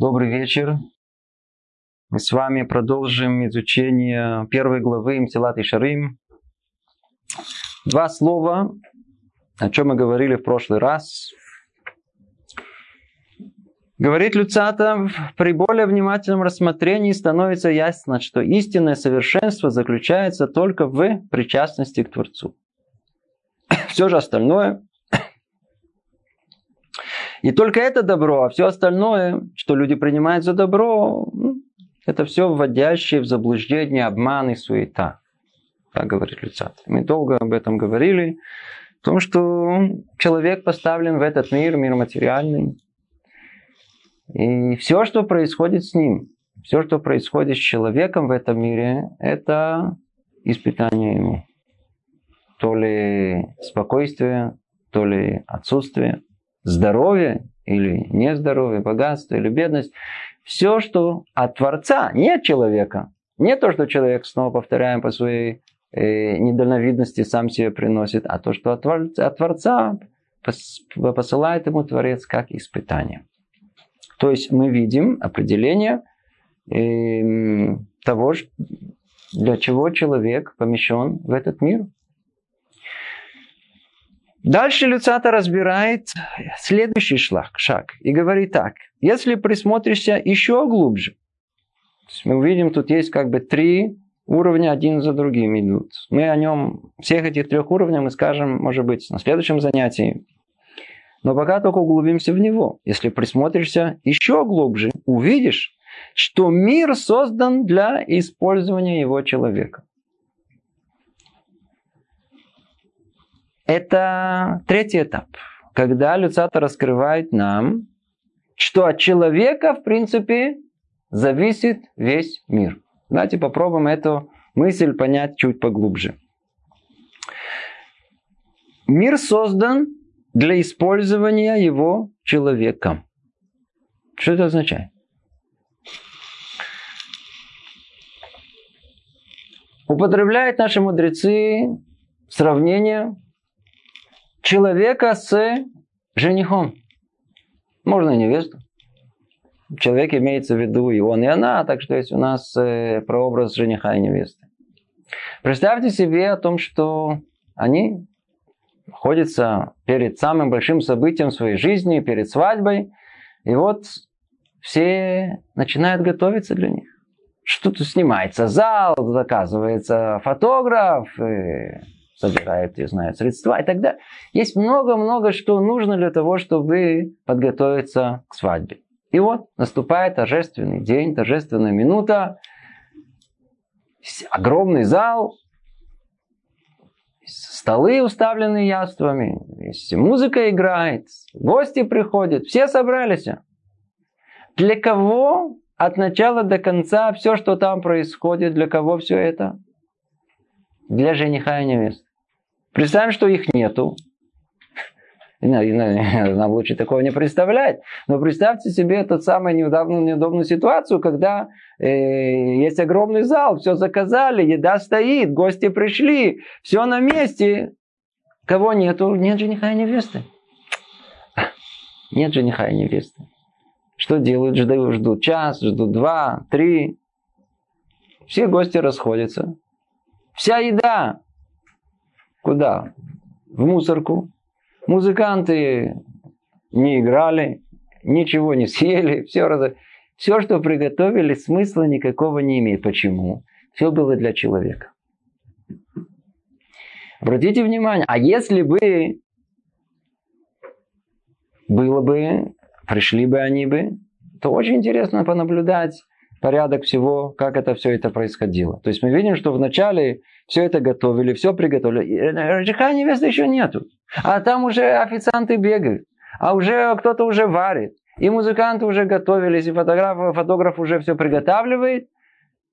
Добрый вечер. Мы с вами продолжим изучение первой главы Имтилат и Шарим. Два слова, о чем мы говорили в прошлый раз. Говорит Люцатов, при более внимательном рассмотрении становится ясно, что истинное совершенство заключается только в причастности к Творцу. Все же остальное и только это добро, а все остальное, что люди принимают за добро, ну, это все вводящее в заблуждение, обман и суета. Так говорит Люцат. Мы долго об этом говорили. В том, что человек поставлен в этот мир, мир материальный. И все, что происходит с ним, все, что происходит с человеком в этом мире, это испытание ему. То ли спокойствие, то ли отсутствие здоровье или нездоровье, богатство или бедность. Все, что от Творца, не от человека. Не то, что человек, снова повторяем, по своей э, недальновидности сам себе приносит, а то, что от Творца, от Творца посылает ему Творец как испытание. То есть мы видим определение э, того, для чего человек помещен в этот мир. Дальше Люцата разбирает следующий шаг, шаг и говорит так. Если присмотришься еще глубже, мы увидим, тут есть как бы три уровня один за другим идут. Мы о нем, всех этих трех уровней мы скажем, может быть, на следующем занятии. Но пока только углубимся в него. Если присмотришься еще глубже, увидишь, что мир создан для использования его человека. Это третий этап, когда Люцата раскрывает нам, что от человека, в принципе, зависит весь мир. Давайте попробуем эту мысль понять чуть поглубже. Мир создан для использования его человеком. Что это означает? Употребляют наши мудрецы сравнение человека с женихом. Можно и невесту. Человек имеется в виду и он, и она, так что есть у нас э, прообраз жениха и невесты. Представьте себе о том, что они находятся перед самым большим событием своей жизни, перед свадьбой, и вот все начинают готовиться для них. Что-то снимается зал, заказывается фотограф, собирает, я знаю, средства и так далее. Есть много-много, что нужно для того, чтобы подготовиться к свадьбе. И вот наступает торжественный день, торжественная минута. Огромный зал, столы уставлены яствами, музыка играет, гости приходят, все собрались. Для кого от начала до конца все, что там происходит, для кого все это? Для жениха и невесты. Представим, что их нету. Нам лучше такого не представлять. Но представьте себе ту самую неудобную, неудобную ситуацию, когда э, есть огромный зал, все заказали, еда стоит, гости пришли, все на месте. Кого нету? Нет жениха и невесты. Нет жениха и невесты. Что делают? Ждут, ждут час, ждут два, три. Все гости расходятся. Вся еда Куда? В мусорку. Музыканты не играли, ничего не съели, все, раз... все, что приготовили, смысла никакого не имеет. Почему? Все было для человека. Обратите внимание, а если бы было бы, пришли бы они бы, то очень интересно понаблюдать порядок всего, как это все это происходило. То есть мы видим, что вначале все это готовили, все приготовили. Жениха невесты еще нету. А там уже официанты бегают. А уже кто-то уже варит. И музыканты уже готовились, и фотограф, фотограф уже все приготавливает.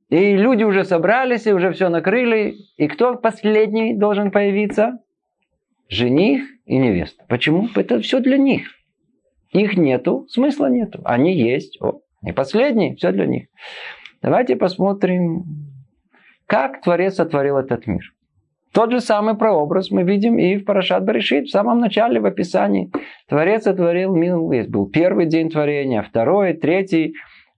И люди уже собрались, и уже все накрыли. И кто последний должен появиться? Жених и невеста. Почему? Это все для них. Их нету, смысла нету. Они есть. И последний, все для них. Давайте посмотрим как Творец сотворил этот мир. Тот же самый прообраз мы видим и в Парашат Баришит, в самом начале, в описании. Творец сотворил мир, был первый день творения, второй, третий.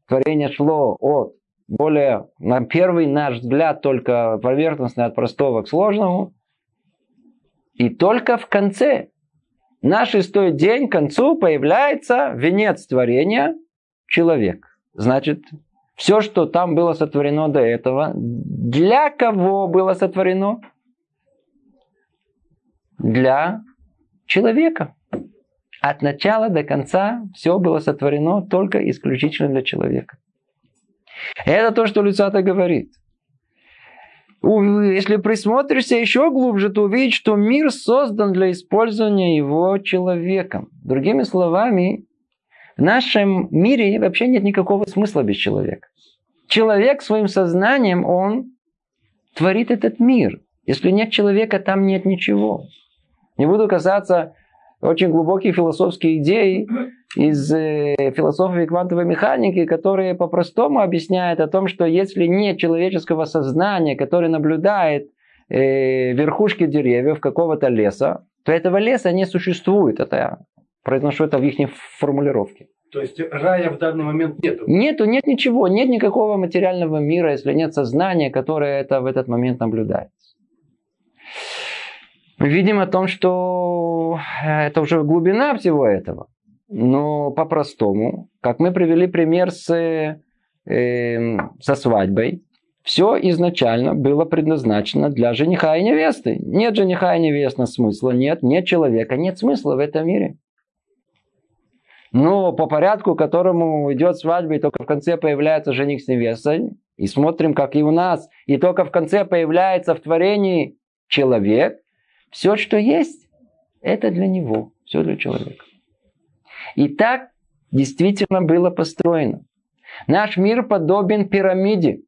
Творение шло от более, на первый наш взгляд, только поверхностный от простого к сложному. И только в конце, на шестой день, к концу, появляется венец творения – человек. Значит, все, что там было сотворено до этого, для кого было сотворено? Для человека. От начала до конца все было сотворено только исключительно для человека. Это то, что Люцата говорит. Если присмотришься еще глубже, то увидишь, что мир создан для использования его человеком. Другими словами, в нашем мире вообще нет никакого смысла без человека. Человек своим сознанием, он творит этот мир. Если нет человека, там нет ничего. Не буду касаться очень глубоких философских идей из э, философии квантовой механики, которые по-простому объясняют о том, что если нет человеческого сознания, которое наблюдает э, верхушки деревьев какого-то леса, то этого леса не существует. Это произношу это в их формулировке. То есть рая в данный момент нету? Нету, нет ничего, нет никакого материального мира, если нет сознания, которое это в этот момент наблюдает. Мы видим о том, что это уже глубина всего этого. Но по-простому, как мы привели пример с, э, со свадьбой, все изначально было предназначено для жениха и невесты. Нет жениха и невесты смысла, нет, нет человека, нет смысла в этом мире. Но по порядку, которому идет свадьба, и только в конце появляется жених с невестой, и смотрим, как и у нас, и только в конце появляется в творении человек, все, что есть, это для него, все для человека. И так действительно было построено. Наш мир подобен пирамиде,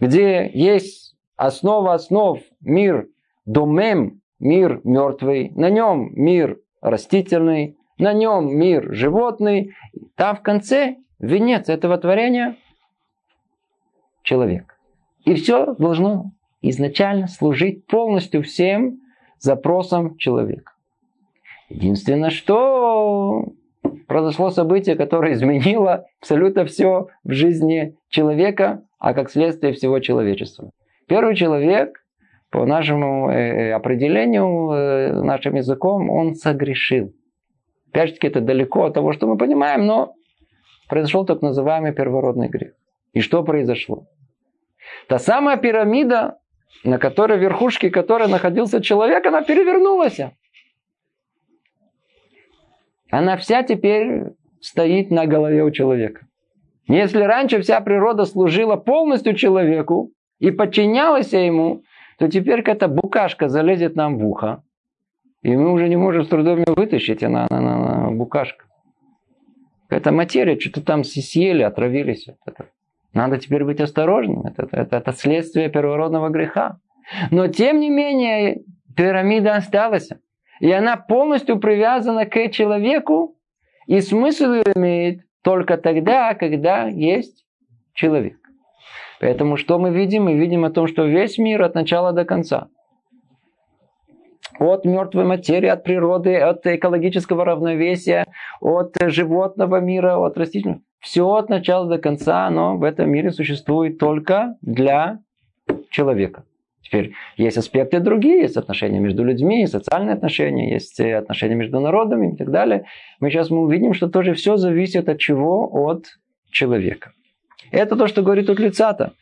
где есть основа основ, мир домем, мир мертвый, на нем мир растительный, на нем мир животный, там в конце венец этого творения – человек. И все должно изначально служить полностью всем запросам человека. Единственное, что произошло событие, которое изменило абсолютно все в жизни человека, а как следствие всего человечества. Первый человек, по нашему э, определению, э, нашим языком, он согрешил. Опять же это далеко от того, что мы понимаем, но произошел так называемый первородный грех. И что произошло? Та самая пирамида, на которой верхушке которой находился человек, она перевернулась. Она вся теперь стоит на голове у человека. Если раньше вся природа служила полностью человеку и подчинялась ему, то теперь какая-то букашка залезет нам в ухо, и мы уже не можем с трудом ее вытащить, она, она, она, букашка. Это материя, что-то там съели, отравились. Надо теперь быть осторожным. Это, это, это следствие первородного греха. Но тем не менее, пирамида осталась. И она полностью привязана к человеку. И смысл ее имеет только тогда, когда есть человек. Поэтому что мы видим? Мы видим о том, что весь мир от начала до конца от мертвой материи, от природы, от экологического равновесия, от животного мира, от растительного. Все от начала до конца, оно в этом мире существует только для человека. Теперь есть аспекты другие, есть отношения между людьми, социальные отношения, есть отношения между народами и так далее. Мы сейчас мы увидим, что тоже все зависит от чего? От человека. Это то, что говорит тут лицата.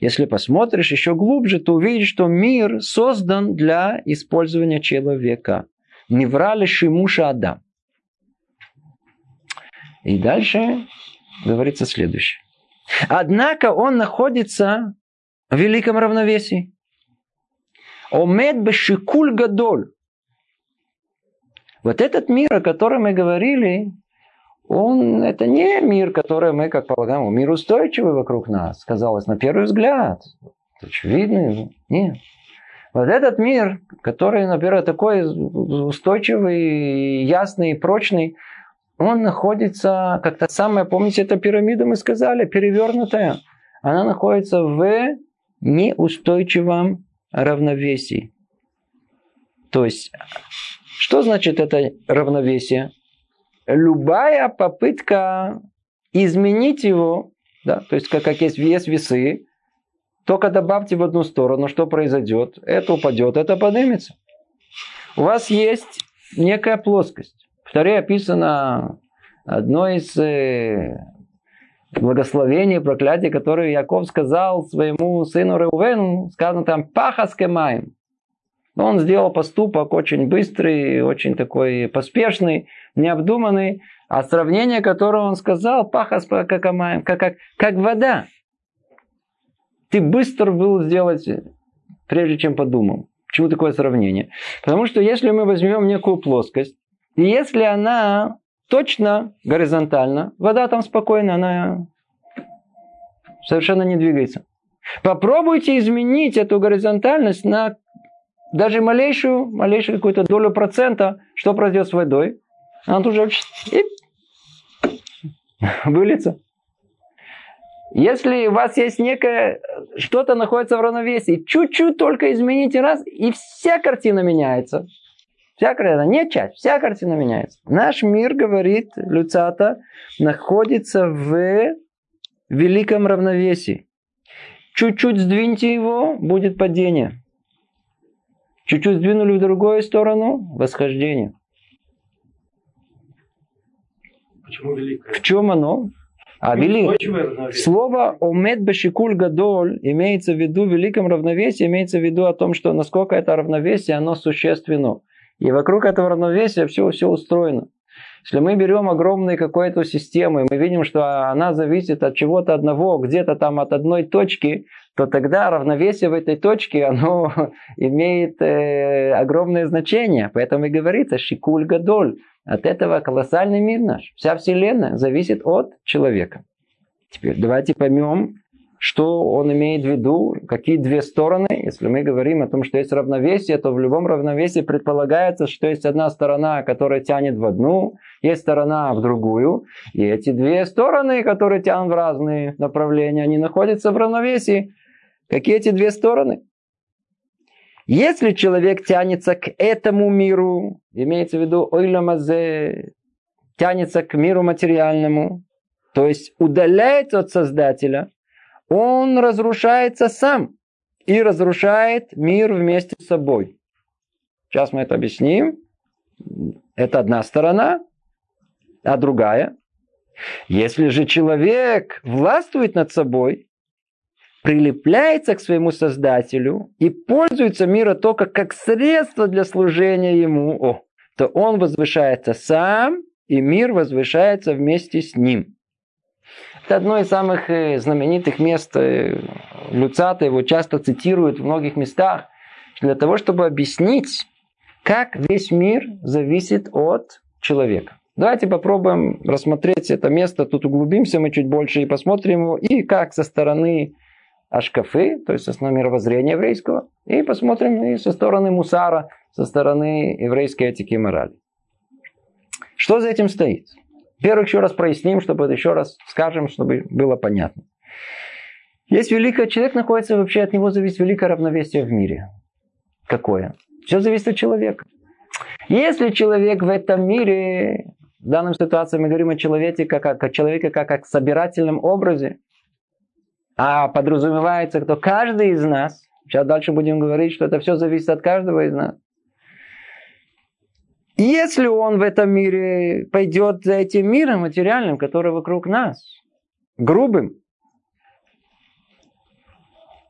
Если посмотришь еще глубже, то увидишь, что мир создан для использования человека. Не врали Шимуша Адам. И дальше говорится следующее. Однако он находится в великом равновесии. Омед бешикуль гадоль. Вот этот мир, о котором мы говорили, он, это не мир, который мы, как полагаем, мир устойчивый вокруг нас, казалось, на первый взгляд. Очевидно, нет. Вот этот мир, который, например, такой устойчивый, ясный, прочный, он находится, как то самое, помните, эта пирамида, мы сказали, перевернутая. Она находится в неустойчивом равновесии. То есть, что значит это равновесие? Любая попытка изменить его, да, то есть как, как есть вес весы, только добавьте в одну сторону, что произойдет? Это упадет, это поднимется. У вас есть некая плоскость. В Таре описано одно из э, благословений, проклятий, которые Яков сказал своему сыну Реувену, сказано там «пахас кемаем». Он сделал поступок очень быстрый, очень такой поспешный, необдуманный, а сравнение, которое он сказал, пахас как, как, как, как вода. Ты быстро был сделать, прежде чем подумал. Почему такое сравнение? Потому что если мы возьмем некую плоскость, и если она точно горизонтально, вода там спокойно, она совершенно не двигается. Попробуйте изменить эту горизонтальность на даже малейшую, малейшую какую-то долю процента, что произойдет с водой. Она тут же и выльется. Если у вас есть некое, что-то находится в равновесии, чуть-чуть только измените раз, и вся картина меняется. Вся картина, не часть, вся картина меняется. Наш мир, говорит Люцата, находится в великом равновесии. Чуть-чуть сдвиньте его, будет падение. Чуть-чуть сдвинули в другую сторону, восхождение. Почему великое? В чем оно? А вели... Слово «омед бешикуль гадоль» имеется в виду в великом равновесии, имеется в виду о том, что насколько это равновесие, оно существенно. И вокруг этого равновесия все, все устроено. Если мы берем огромную какую-то систему, и мы видим, что она зависит от чего-то одного, где-то там от одной точки, то тогда равновесие в этой точке, оно имеет э, огромное значение. Поэтому и говорится «шикуль гадоль». От этого колоссальный мир наш, вся Вселенная зависит от человека. Теперь давайте поймем, что он имеет в виду, какие две стороны. Если мы говорим о том, что есть равновесие, то в любом равновесии предполагается, что есть одна сторона, которая тянет в одну, есть сторона в другую. И эти две стороны, которые тянут в разные направления, они находятся в равновесии. Какие эти две стороны? Если человек тянется к этому миру, имеется в виду ойламазе, тянется к миру материальному, то есть удаляется от Создателя, он разрушается сам и разрушает мир вместе с собой. Сейчас мы это объясним. Это одна сторона, а другая. Если же человек властвует над собой, прилепляется к своему Создателю и пользуется миром только как средство для служения ему, о, то он возвышается сам, и мир возвышается вместе с ним. Это одно из самых э, знаменитых мест. Э, Люцата его часто цитируют в многих местах для того, чтобы объяснить, как весь мир зависит от человека. Давайте попробуем рассмотреть это место, тут углубимся мы чуть больше и посмотрим его, и как со стороны ашкафы, то есть стороны мировоззрения еврейского, и посмотрим и со стороны мусара, со стороны еврейской этики и морали. Что за этим стоит? Первых еще раз проясним, чтобы еще раз скажем, чтобы было понятно. Есть великое, человек находится вообще, от него зависит великое равновесие в мире. Какое? Все зависит от человека. Если человек в этом мире, в данной ситуации мы говорим о человеке как о, как человеке как о собирательном образе, а подразумевается, что каждый из нас, сейчас дальше будем говорить, что это все зависит от каждого из нас. Если он в этом мире пойдет за этим миром материальным, который вокруг нас, грубым,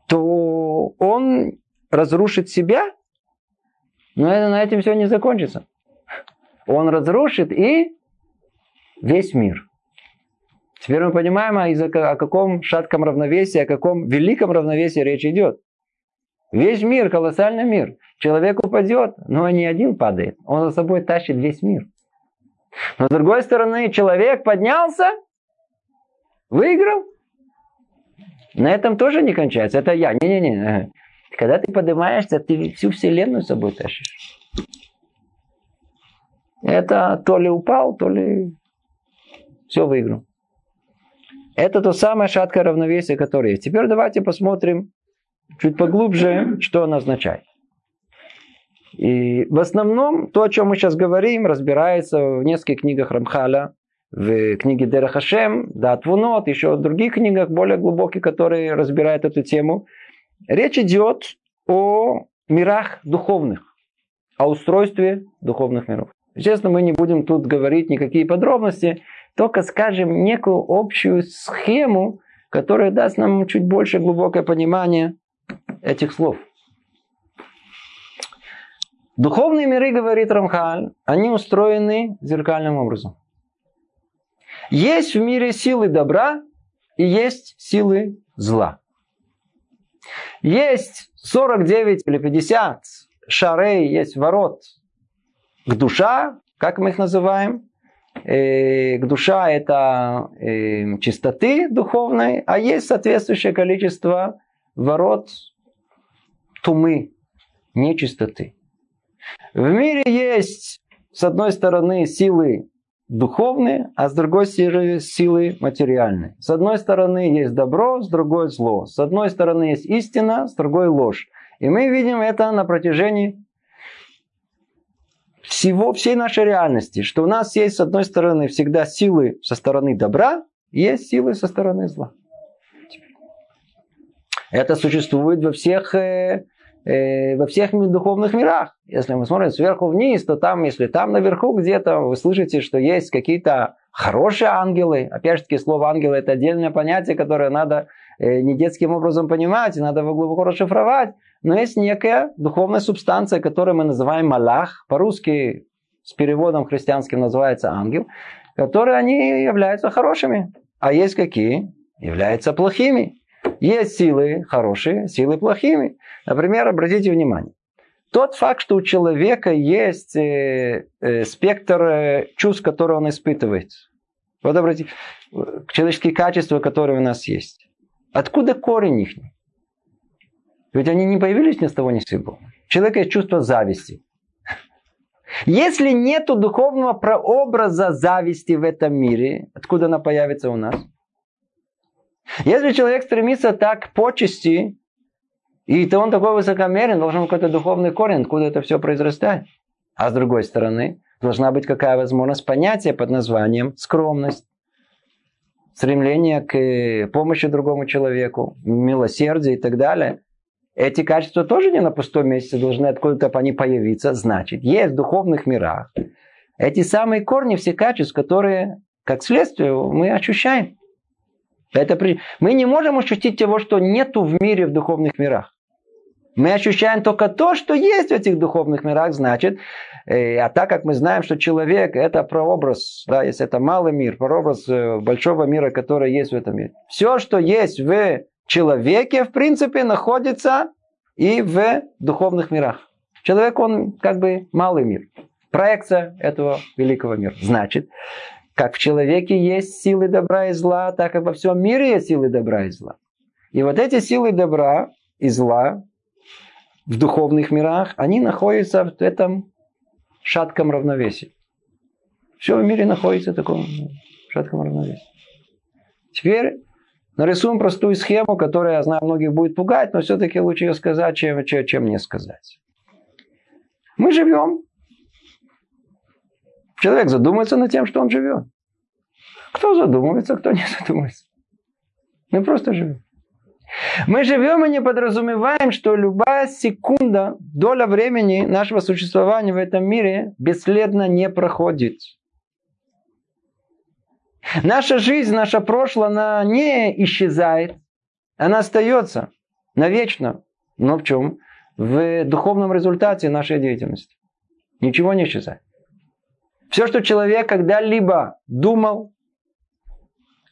то он разрушит себя, но это, на этом все не закончится. Он разрушит и весь мир. Теперь мы понимаем, а о каком шатком равновесии, о каком великом равновесии речь идет. Весь мир, колоссальный мир. Человек упадет, но не один падает. Он за собой тащит весь мир. Но с другой стороны, человек поднялся, выиграл. На этом тоже не кончается. Это я. Не-не-не. Когда ты поднимаешься, ты всю вселенную с собой тащишь. Это то ли упал, то ли все выиграл. Это то самое шаткое равновесие, которое есть. Теперь давайте посмотрим чуть поглубже, что оно означает. И в основном то, о чем мы сейчас говорим, разбирается в нескольких книгах Рамхаля, в книге Дера Хашем, Дат Вунот, еще в других книгах более глубоких, которые разбирают эту тему. Речь идет о мирах духовных, о устройстве духовных миров. Естественно, мы не будем тут говорить никакие подробности, только скажем некую общую схему, которая даст нам чуть больше глубокое понимание этих слов. Духовные миры, говорит Рамхаль, они устроены зеркальным образом. Есть в мире силы добра и есть силы зла. Есть 49 или 50 шарей, есть ворот к душа, как мы их называем. Э, к душа это э, чистоты духовной, а есть соответствующее количество ворот тумы, нечистоты. В мире есть, с одной стороны, силы духовные, а с другой стороны силы материальные. С одной стороны есть добро, с другой зло. С одной стороны есть истина, с другой ложь. И мы видим это на протяжении всего, всей нашей реальности, что у нас есть, с одной стороны, всегда силы со стороны добра, есть силы со стороны зла. Это существует во всех э, во всех духовных мирах. Если мы смотрим сверху вниз, то там, если там наверху где-то вы слышите, что есть какие-то хорошие ангелы, опять же таки слово ангелы это отдельное понятие, которое надо э, не детским образом понимать, надо его глубоко расшифровать, но есть некая духовная субстанция, которую мы называем малах, по-русски с переводом христианским называется ангел, которые они являются хорошими. А есть какие? Являются плохими. Есть силы хорошие, силы плохими. Например, обратите внимание. Тот факт, что у человека есть э, э, спектр э, чувств, которые он испытывает. Вот обратите, человеческие качества, которые у нас есть. Откуда корень их? Ведь они не появились ни с того ни с сего. Человека есть чувство зависти. Если нет духовного прообраза зависти в этом мире, откуда она появится у нас? Если человек стремится так почести, и то он такой высокомерен, должен какой-то духовный корень, откуда это все произрастает. А с другой стороны, должна быть какая возможность понятия под названием скромность, стремление к помощи другому человеку, милосердие и так далее. Эти качества тоже не на пустом месте должны откуда-то они появиться. Значит, есть в духовных мирах эти самые корни, все качества, которые, как следствие, мы ощущаем. Это при... Мы не можем ощутить того, что нету в мире в духовных мирах. Мы ощущаем только то, что есть в этих духовных мирах, значит, э, а так как мы знаем, что человек это прообраз, да, если это малый мир, прообраз э, большого мира, который есть в этом мире. Все, что есть в человеке, в принципе, находится и в духовных мирах. Человек, он как бы малый мир, проекция этого великого мира. Значит, как в человеке есть силы добра и зла, так и во всем мире есть силы добра и зла. И вот эти силы добра и зла в духовных мирах, они находятся в этом шатком равновесии. Все в мире находится в таком шатком равновесии. Теперь нарисуем простую схему, которая, я знаю, многих будет пугать, но все-таки лучше ее сказать, чем, чем, чем не сказать. Мы живем Человек задумается над тем, что он живет. Кто задумывается, кто не задумывается. Мы просто живем. Мы живем и не подразумеваем, что любая секунда, доля времени нашего существования в этом мире бесследно не проходит. Наша жизнь, наше прошлое, она не исчезает. Она остается навечно. Но в чем? В духовном результате нашей деятельности. Ничего не исчезает. Все, что человек когда-либо думал,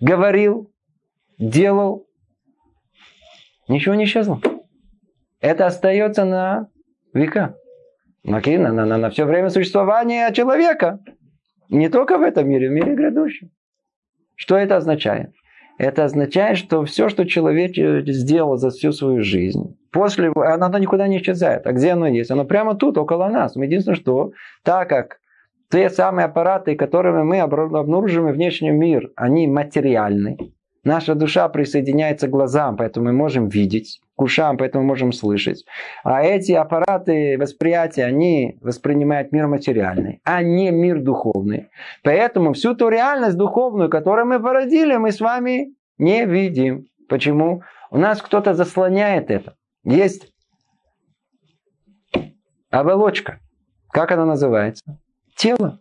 говорил, делал, ничего не исчезло. Это остается на века. На, на, на, на все время существования человека. Не только в этом мире, в мире грядущем. Что это означает? Это означает, что все, что человек сделал за всю свою жизнь, после оно никуда не исчезает. А где оно есть? Оно прямо тут, около нас. Единственное, что так как те самые аппараты, которыми мы обнаруживаем внешний мир, они материальны. Наша душа присоединяется к глазам, поэтому мы можем видеть. к ушам, поэтому можем слышать. А эти аппараты восприятия, они воспринимают мир материальный, а не мир духовный. Поэтому всю ту реальность духовную, которую мы породили, мы с вами не видим. Почему? У нас кто-то заслоняет это. Есть оболочка. Как она называется? Тело.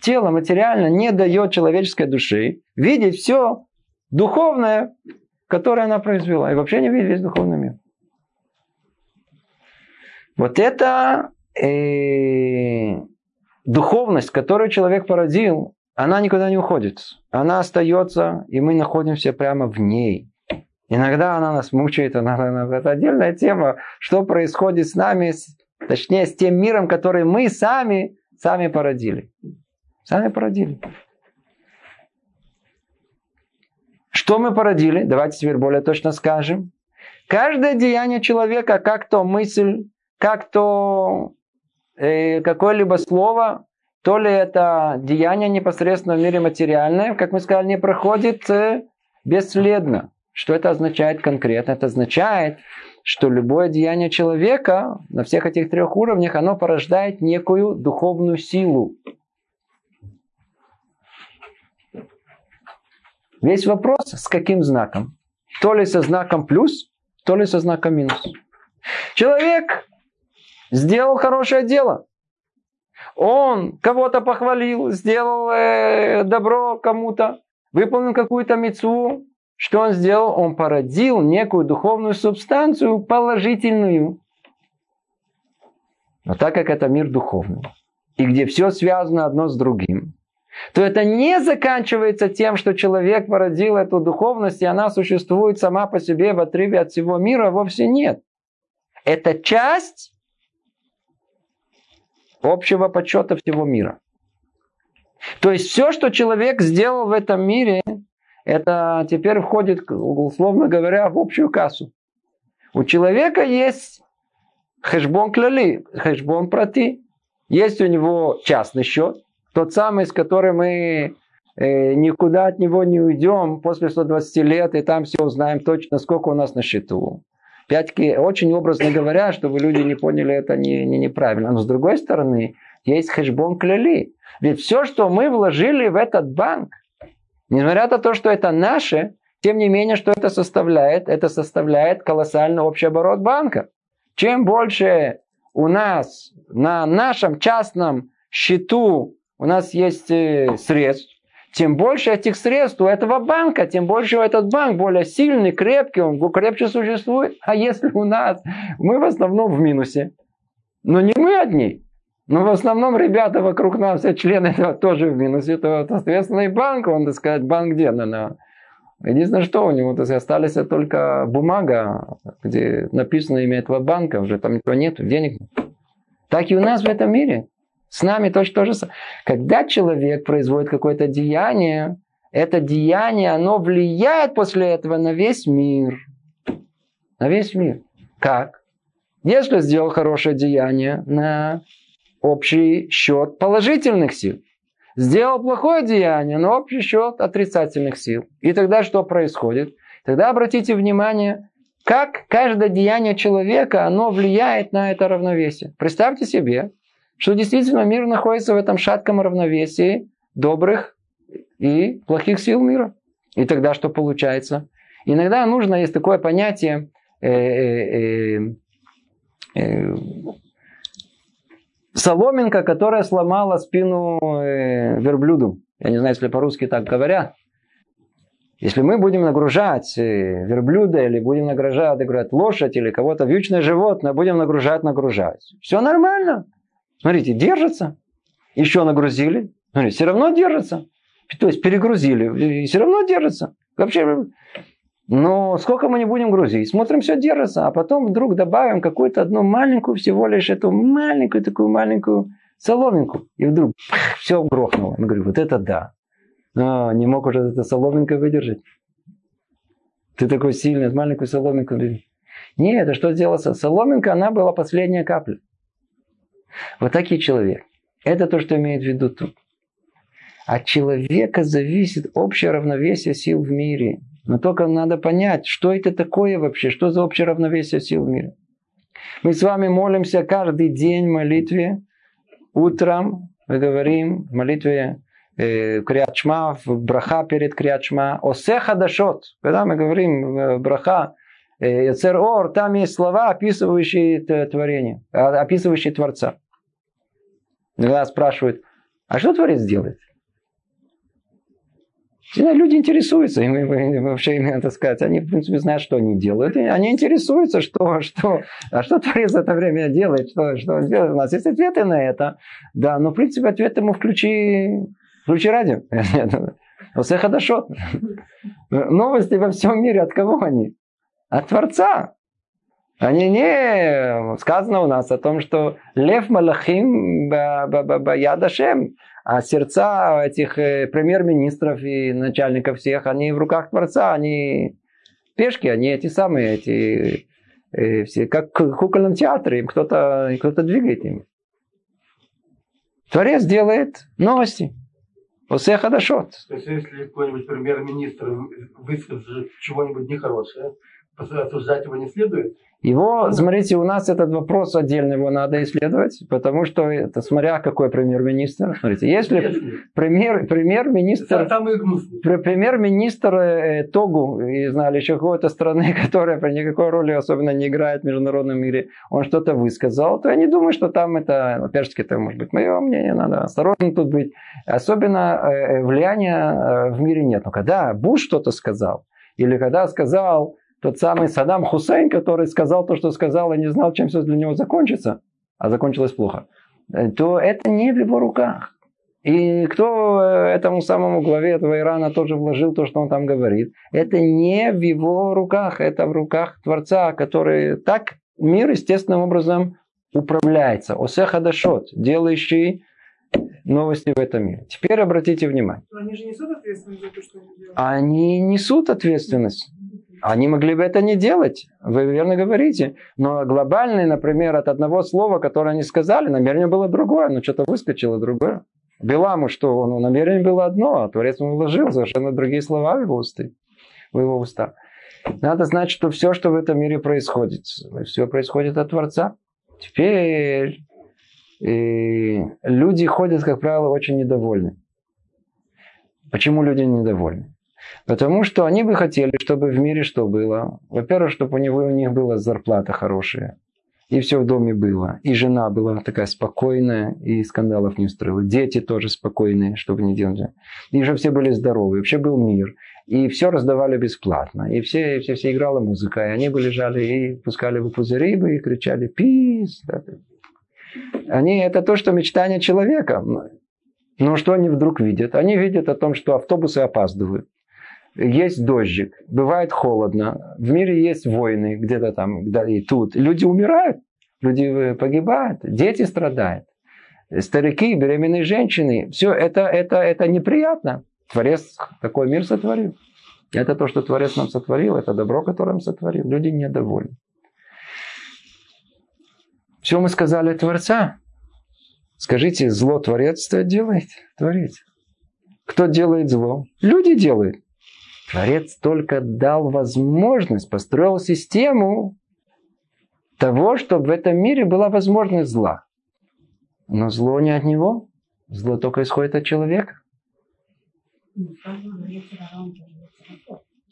Тело материально не дает человеческой душе видеть все духовное, которое она произвела. И вообще не видеть весь духовный мир. Вот это э, духовность, которую человек породил, она никуда не уходит. Она остается, и мы находимся прямо в ней. Иногда она нас мучает, она, она, это отдельная тема, что происходит с нами, точнее с тем миром, который мы сами, сами породили. Сами породили. Что мы породили? Давайте теперь более точно скажем. Каждое деяние человека, как то мысль, как то э, какое-либо слово, то ли это деяние непосредственно в мире материальное, как мы сказали, не проходит э, бесследно. Что это означает конкретно? Это означает, что любое деяние человека на всех этих трех уровнях, оно порождает некую духовную силу. Весь вопрос, с каким знаком. То ли со знаком плюс, то ли со знаком минус. Человек сделал хорошее дело. Он кого-то похвалил, сделал э, добро кому-то, выполнил какую-то мецву. Что он сделал? Он породил некую духовную субстанцию положительную. Но так как это мир духовный, и где все связано одно с другим, то это не заканчивается тем, что человек породил эту духовность, и она существует сама по себе в отрыве от всего мира, вовсе нет. Это часть общего подсчета всего мира. То есть все, что человек сделал в этом мире, это теперь входит, условно говоря, в общую кассу. У человека есть хэшбон кляли, хэшбон проти. Есть у него частный счет, тот самый, с которым мы э, никуда от него не уйдем после 120 лет, и там все узнаем точно, сколько у нас на счету. Пятки, очень образно говоря, чтобы люди не поняли это не, не неправильно. Но с другой стороны, есть хэшбон кляли. Ведь все, что мы вложили в этот банк, несмотря на то, что это наше, тем не менее, что это составляет? Это составляет колоссальный общий оборот банка. Чем больше у нас на нашем частном счету у нас есть э, средств, тем больше этих средств у этого банка, тем больше этот банк более сильный, крепкий, он крепче существует. А если у нас, мы в основном в минусе, но не мы одни, но в основном ребята вокруг нас, все члены этого тоже в минусе, то, соответственно, и банк, он, так сказать, банк где? На, Единственное, что у него то есть, остались только бумага, где написано имя этого банка, уже там ничего нет, денег. Так и у нас в этом мире. С нами точно то же самое. Когда человек производит какое-то деяние, это деяние, оно влияет после этого на весь мир. На весь мир. Как? Если сделал хорошее деяние на общий счет положительных сил. Сделал плохое деяние на общий счет отрицательных сил. И тогда что происходит? Тогда обратите внимание, как каждое деяние человека, оно влияет на это равновесие. Представьте себе, что действительно мир находится в этом шатком равновесии добрых и плохих сил мира. И тогда что получается? Иногда нужно, есть такое понятие, э, э, э, э соломинка, которая сломала спину э, верблюду. Я не знаю, если по-русски так говорят. Если мы будем нагружать э, верблюда или будем нагружать, нагружать лошадь или кого-то вьючное животное, будем нагружать, нагружать. Все нормально. Смотрите, держится. Еще нагрузили. Смотрите, все равно держится. То есть перегрузили. И все равно держится. Вообще, но сколько мы не будем грузить, смотрим, все держится, а потом вдруг добавим какую-то одну маленькую, всего лишь эту маленькую такую маленькую соломинку. И вдруг все грохнуло. Я говорю, вот это да. А, не мог уже эта соломинка выдержать. Ты такой сильный, маленькую соломинку. Нет, это что сделала соломинка? Она была последняя капля. Вот такие человек. Это то, что имеет в виду тут. От человека зависит общее равновесие сил в мире. Но только надо понять, что это такое вообще, что за общее равновесие сил в мире. Мы с вами молимся каждый день в молитве. Утром мы говорим в молитве э, Криачма, в браха перед Криачма. Осе хадашот. Когда мы говорим э, браха, Яцер Ор, там есть слова, описывающие творение, а, описывающие Творца. Иногда спрашивают, а что Творец делает? Всегда люди интересуются, и мы, мы вообще, надо сказать, они, в принципе, знают, что они делают. Они интересуются, что, что, а что Творец в это время делает, что, что он делает. У нас есть ответы на это. Да, но, в принципе, ответ ему включи, включи радио. Все хорошо. Новости во всем мире, от кого они? От Творца. Они не... Сказано у нас о том, что Лев Малахим Ядашем, а сердца этих э, премьер-министров и начальников всех, они в руках Творца, они пешки, они эти самые, эти э, все, как в кукольном театре, им кто-то кто двигает им. Творец делает новости. Осе хадашот. То есть, если какой-нибудь премьер-министр выскажет чего-нибудь нехорошее, осуждать его не следует? Его, смотрите, у нас этот вопрос отдельно его надо исследовать, потому что это смотря какой премьер-министр. Смотрите, если премьер, премьер-министр, премьер-министр э, Тогу, и знали еще какой-то страны, которая по никакой роли особенно не играет в международном мире, он что-то высказал, то я не думаю, что там это, ну, опять это может быть мое мнение, надо осторожно тут быть. Особенно э, э, влияния в мире нет. Но когда Буш что-то сказал, или когда сказал тот самый Саддам Хусейн, который сказал то, что сказал, и не знал, чем все для него закончится, а закончилось плохо, э, то это не в его руках. И кто э, этому самому главе этого Ирана тоже вложил то, что он там говорит, это не в его руках, это в руках Творца, который так мир естественным образом управляется. Осеха Дашот, делающий новости в этом мире. Теперь обратите внимание. Но они же несут ответственность за то, что они делают. Они несут ответственность. Они могли бы это не делать, вы верно говорите. Но глобальный, например, от одного слова, которое они сказали, намерение было другое, но что-то выскочило другое. Биламу что? Ну, намерение было одно, а Творец ему вложил совершенно другие слова в его, усты, в его уста. Надо знать, что все, что в этом мире происходит, все происходит от Творца. Теперь люди ходят, как правило, очень недовольны. Почему люди недовольны? Потому что они бы хотели, чтобы в мире что было? Во-первых, чтобы у, него, у них была зарплата хорошая. И все в доме было. И жена была такая спокойная, и скандалов не устроила. Дети тоже спокойные, чтобы не делать. И же все были здоровы. Вообще был мир. И все раздавали бесплатно. И все, все, все играла музыка. И они бы лежали и пускали бы пузыри бы и кричали «Пис!». Они, это то, что мечтание человека. Но что они вдруг видят? Они видят о том, что автобусы опаздывают есть дождик, бывает холодно, в мире есть войны где-то там да, и тут. Люди умирают, люди э, погибают, дети страдают, старики, беременные женщины. Все это, это, это неприятно. Творец такой мир сотворил. Это то, что Творец нам сотворил, это добро, которое он сотворил. Люди недовольны. Все мы сказали Творца. Скажите, зло Творец что делает? Творец. Кто делает зло? Люди делают. Творец только дал возможность, построил систему того, чтобы в этом мире была возможность зла. Но зло не от него. Зло только исходит от человека.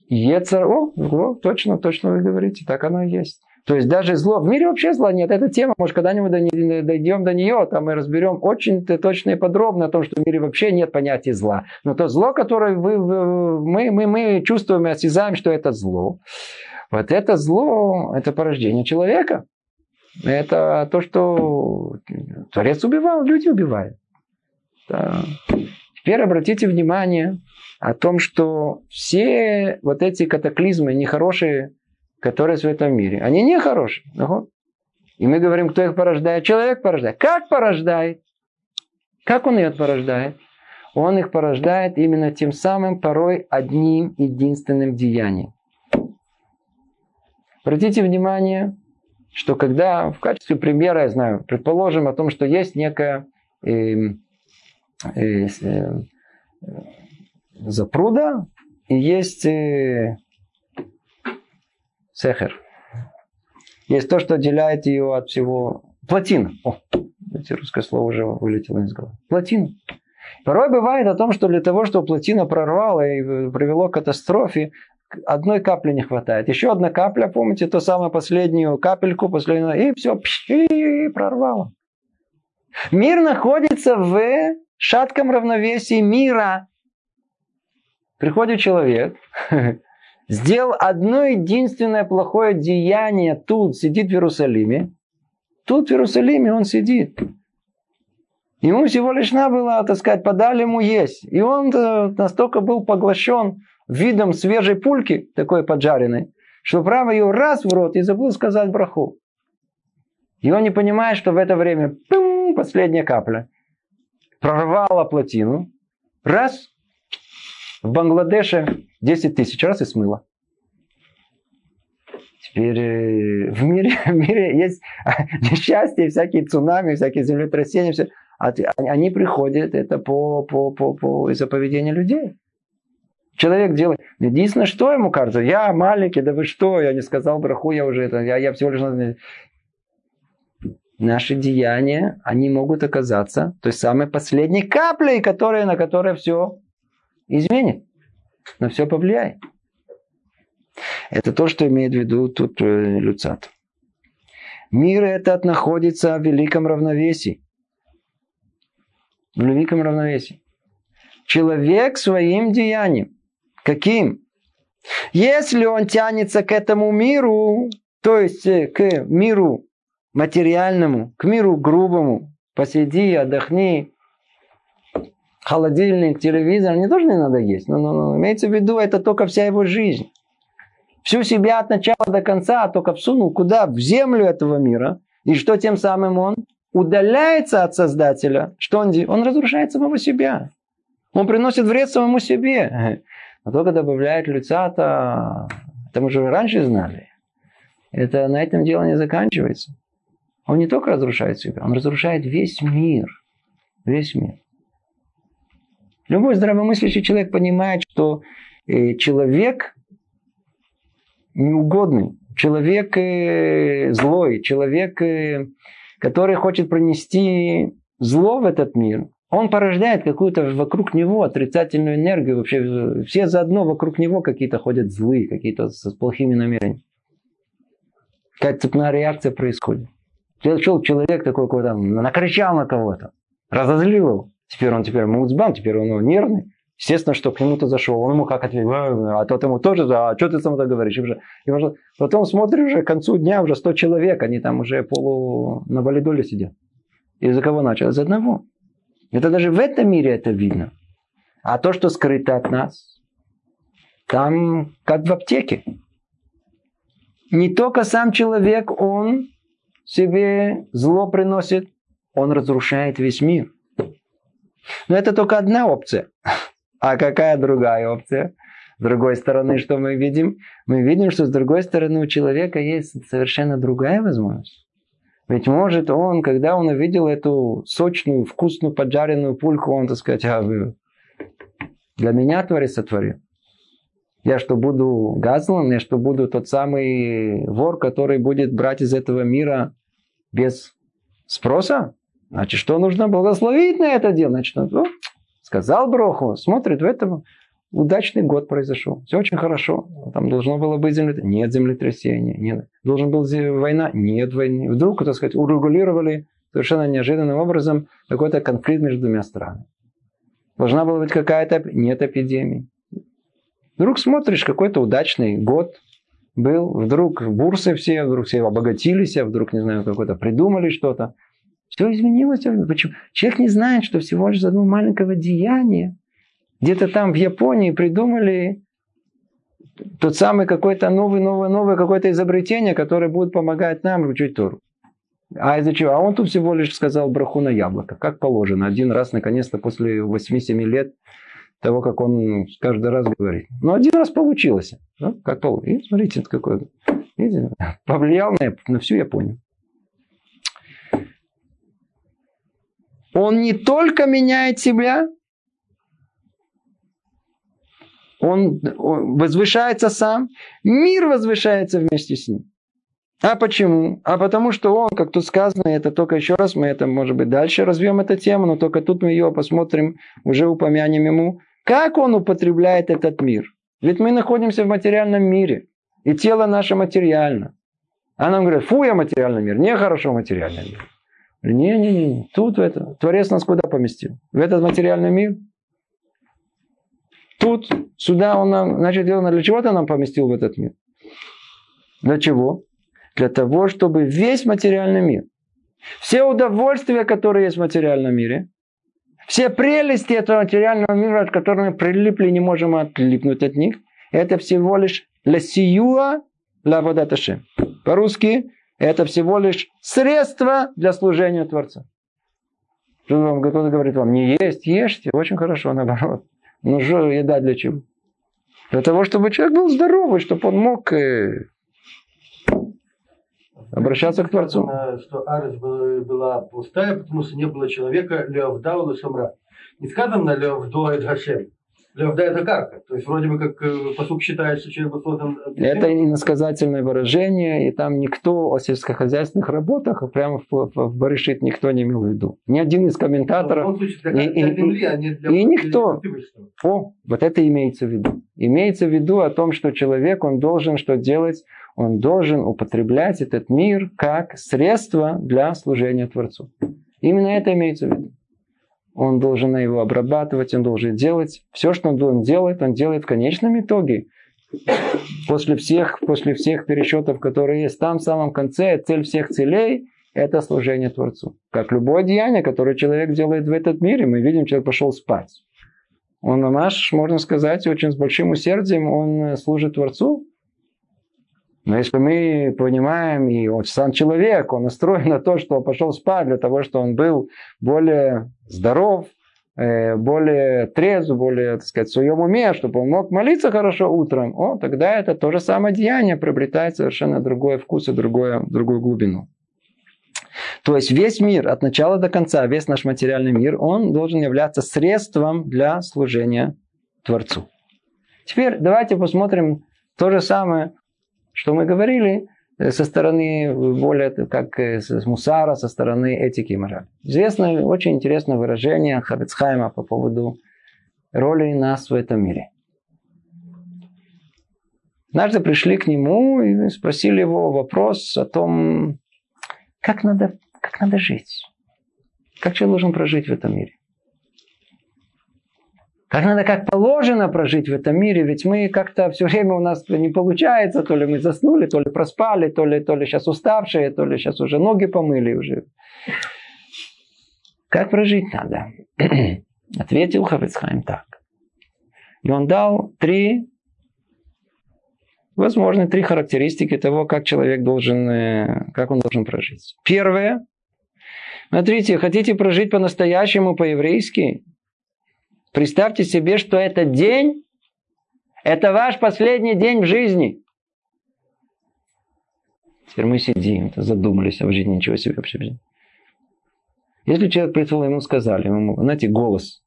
Ецер, о, зло, точно, точно вы говорите, так оно и есть. То есть даже зло, в мире вообще зла нет. Эта тема, может, когда-нибудь дойдем до нее, там мы разберем очень точно и подробно о том, что в мире вообще нет понятия зла. Но то зло, которое вы, мы, мы, мы чувствуем и осязаем, что это зло, вот это зло, это порождение человека. Это то, что Творец убивал, люди убивают. Да. Теперь обратите внимание о том, что все вот эти катаклизмы нехорошие, которые в этом мире, они не хорошие. И мы говорим, кто их порождает? Человек порождает. Как порождает? Как он их порождает? Он их порождает именно тем самым порой одним единственным деянием. Обратите внимание, что когда в качестве примера, я знаю, предположим о том, что есть некая э, э, э, запруда, и есть э, сехер. Есть то, что отделяет ее от всего. Плотина. О, эти русское слово уже вылетело из головы. Плотина. Порой бывает о том, что для того, чтобы плотина прорвала и привело к катастрофе, одной капли не хватает. Еще одна капля, помните, ту самую последнюю капельку, последнюю, и все, пши, прорвало. Мир находится в шатком равновесии мира. Приходит человек, сделал одно единственное плохое деяние тут, сидит в Иерусалиме. Тут в Иерусалиме он сидит. Ему всего лишь надо было, так сказать, подали ему есть. И он э, настолько был поглощен видом свежей пульки, такой поджаренной, что право ее раз в рот и забыл сказать браху. И он не понимает, что в это время пум, последняя капля прорвала плотину. Раз, в Бангладеше 10 тысяч раз и смыло. Теперь э, в мире, в мире есть несчастья, всякие цунами, всякие землетрясения. Все. А они приходят это по, по, по, по из-за поведения людей. Человек делает... Единственное, что ему кажется, я маленький, да вы что, я не сказал браху, я уже это, я, я всего лишь... Наши деяния, они могут оказаться той самой последней каплей, которая, на которой все изменит, на все повлияет. Это то, что имеет в виду тут э, Люцат. Мир этот находится в великом равновесии. В великом равновесии. Человек своим деянием. Каким? Если он тянется к этому миру, то есть э, к миру материальному, к миру грубому, посиди, отдохни, холодильник, телевизор, не тоже не надо есть. Но, но, но имеется в виду, это только вся его жизнь всю себя от начала до конца только всунул куда? В землю этого мира. И что тем самым он? Удаляется от Создателя. Что он делает? Он разрушает самого себя. Он приносит вред самому себе. Но только добавляет лица-то, это мы уже раньше знали. Это на этом дело не заканчивается. Он не только разрушает себя, он разрушает весь мир. Весь мир. Любой здравомыслящий человек понимает, что э, человек неугодный, человек э, злой, человек, э, который хочет пронести зло в этот мир, он порождает какую-то вокруг него отрицательную энергию. Вообще все заодно вокруг него какие-то ходят злые, какие-то с плохими намерениями. Какая-то цепная реакция происходит. Пришел человек такой какой-то, накричал на кого-то, разозлил его. Теперь он теперь муцбан, теперь он нервный. Естественно, что к нему-то зашел. Он ему как ответил, а тот ему тоже, а что ты сам так говоришь? И уже, и уже, потом смотришь, уже к концу дня уже 100 человек, они там уже полу на валидоле сидят. И за кого начал? За одного. Это даже в этом мире это видно. А то, что скрыто от нас, там как в аптеке. Не только сам человек, он себе зло приносит, он разрушает весь мир. Но это только одна опция. А какая другая опция? С другой стороны, что мы видим? Мы видим, что с другой стороны у человека есть совершенно другая возможность. Ведь может он, когда он увидел эту сочную, вкусную, поджаренную пульку, он, так сказать, а, для меня Творец сотворил. Я что, буду газлан? Я что, буду тот самый вор, который будет брать из этого мира без спроса? Значит, что нужно благословить на это дело? Значит, ну, сказал Броху, смотрит, в этом удачный год произошел. Все очень хорошо. Там должно было быть землетрясение. Нет землетрясения. Нет. Должен был война. Нет войны. Вдруг, так сказать, урегулировали совершенно неожиданным образом какой-то конфликт между двумя странами. Должна была быть какая-то... Нет эпидемии. Вдруг смотришь, какой-то удачный год был. Вдруг бурсы все, вдруг все обогатились, а вдруг, не знаю, какой-то придумали что-то. Все изменилось. Почему? Человек не знает, что всего лишь за одного маленького деяния где-то там в Японии придумали тот самый какой-то новый, новое, новое какое-то изобретение, которое будет помогать нам учить Тору. А из-за чего? А он тут всего лишь сказал браху на яблоко, как положено. Один раз, наконец-то, после 8-7 лет того, как он каждый раз говорит. Но один раз получилось. Ну, как получилось. И смотрите, какой. Видите, повлиял на, на всю Японию. Он не только меняет себя, Он, он возвышается сам, мир возвышается вместе с ним. А почему? А потому что он, как тут сказано, это только еще раз, мы это, может быть, дальше развьем эту тему, но только тут мы ее посмотрим, уже упомянем ему, как он употребляет этот мир. Ведь мы находимся в материальном мире, и тело наше материально. А нам говорят, фу, я материальный мир, нехорошо материальный мир. Не-не-не, тут это. Творец нас куда поместил? В этот материальный мир? Тут, сюда он нам, значит, для чего ты нам поместил в этот мир? Для чего? Для того, чтобы весь материальный мир, все удовольствия, которые есть в материальном мире, все прелести этого материального мира, от которых мы прилипли, не можем отлипнуть от них, это всего лишь ласиюа ла водаташем. По-русски, это всего лишь средство для служения Творца. Кто-то говорит вам, не есть, ешьте, очень хорошо, наоборот. Ну что, еда для чего? Для того, чтобы человек был здоровый, чтобы он мог э, обращаться к Творцу. Что Арес была пустая, потому что не было человека Леовда Шамра. Не сказано Леовдо Эдгашем. Левда это карка. То есть вроде бы как э, посук считает, что человек был создан... Это иносказательное выражение, и там никто о сельскохозяйственных работах прямо в, в, в Барышит никто не имел в виду. Ни один из комментаторов... Случае, для, и, для земли, а не для, и никто... О, вот это имеется в виду. Имеется в виду о том, что человек, он должен что делать? Он должен употреблять этот мир как средство для служения Творцу. Именно это имеется в виду он должен его обрабатывать, он должен делать. Все, что он делает, он делает в конечном итоге. После всех, после всех пересчетов, которые есть там, в самом конце, цель всех целей – это служение Творцу. Как любое деяние, которое человек делает в этот мире, мы видим, человек пошел спать. Он, наш, можно сказать, очень с большим усердием, он служит Творцу, но если мы понимаем, и вот сам человек, он настроен на то, что он пошел спать для того, чтобы он был более здоров, э, более трезв, более, так сказать, в своем уме, чтобы он мог молиться хорошо утром, о, тогда это то же самое деяние приобретает совершенно другой вкус и другое, другую глубину. То есть весь мир от начала до конца, весь наш материальный мир, он должен являться средством для служения Творцу. Теперь давайте посмотрим то же самое что мы говорили э, со стороны более как э, с мусара, со стороны этики и морали. Известное, очень интересное выражение Хавицхайма по поводу роли нас в этом мире. Однажды пришли к нему и спросили его вопрос о том, как надо, как надо жить. Как человек должен прожить в этом мире. Как надо как положено прожить в этом мире, ведь мы как-то все время у нас не получается, то ли мы заснули, то ли проспали, то ли, то ли сейчас уставшие, то ли сейчас уже ноги помыли уже. Как прожить надо? Ответил Хафицхайм так. И он дал три, возможно, три характеристики того, как человек должен, э, как он должен прожить. Первое. Смотрите, хотите прожить по-настоящему, по-еврейски? Представьте себе, что этот день – это ваш последний день в жизни. Теперь мы сидим, задумались, а в жизни ничего себе вообще. Если человек пришел, ему сказали, ему, знаете, голос.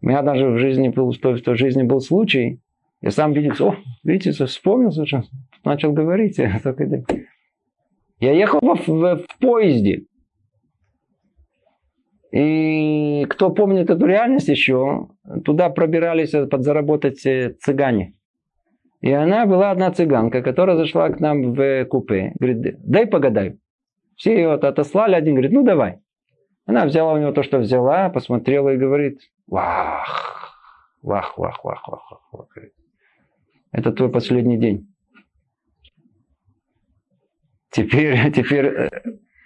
У меня даже в жизни был, что, что в жизни был случай, я сам видел, о, видите, вспомнил совершенно, начал говорить. Я ехал в, в, в поезде, и кто помнит эту реальность еще, туда пробирались подзаработать э, цыгане. И она была одна цыганка, которая зашла к нам в купе. Говорит, дай погадаю. Все ее отослали, один говорит, ну давай. Она взяла у него то, что взяла, посмотрела и говорит, вах, вах, вах, вах, вах, вах. вах. Это твой последний день. Теперь, теперь э,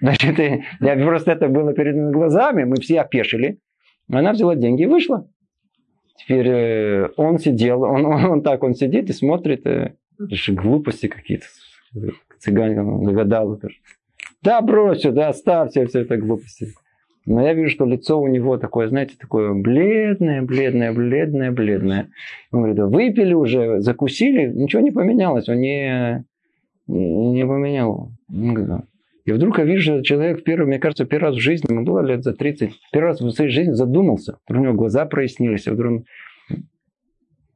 Значит, я просто это было перед глазами, мы все опешили. Она взяла деньги и вышла. Теперь э, он сидел, он, он, он так, он сидит и смотрит, э, глупости какие-то. Цыгане догадал. Да, брось, да, оставьте все это глупости. Но я вижу, что лицо у него такое, знаете, такое бледное, бледное, бледное, бледное. Он говорит, выпили уже, закусили, ничего не поменялось, он не, не, не поменял. И вдруг я вижу, что человек первый, мне кажется, первый раз в жизни, ему было лет за 30, первый раз в своей жизни задумался. У него глаза прояснились, а вдруг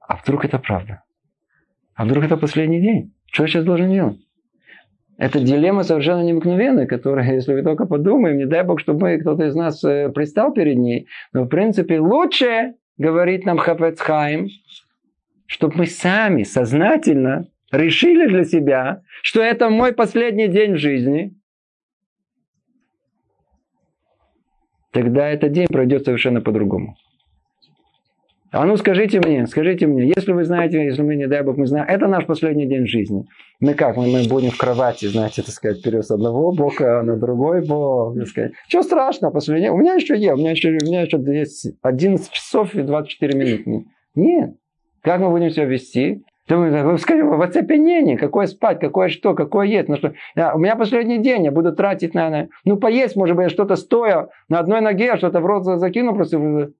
А вдруг это правда? А вдруг это последний день? Что я сейчас должен делать? Это дилемма совершенно необыкновенная, которая, если вы только подумаем, не дай бог, чтобы кто-то из нас э, пристал перед ней. Но, в принципе, лучше, говорит нам Хафецхайм, чтобы мы сами сознательно решили для себя, что это мой последний день в жизни, тогда этот день пройдет совершенно по-другому. А ну скажите мне, скажите мне, если вы знаете, если мы, не дай бог, мы знаем, это наш последний день жизни. Мы как, мы, мы будем в кровати, знаете, так сказать, вперед с одного бока на другой бок. Так сказать. Что страшно, последний? У меня еще есть, у меня еще, у меня еще есть 11 часов и 24 минуты. Нет. Как мы будем себя вести? Вы скажите, в оцепенении, какое спать, какое что, какое есть. Ну, что, я, у меня последний день, я буду тратить на... Ну, поесть, может быть, что-то стоя на одной ноге, что-то в рот закину, просто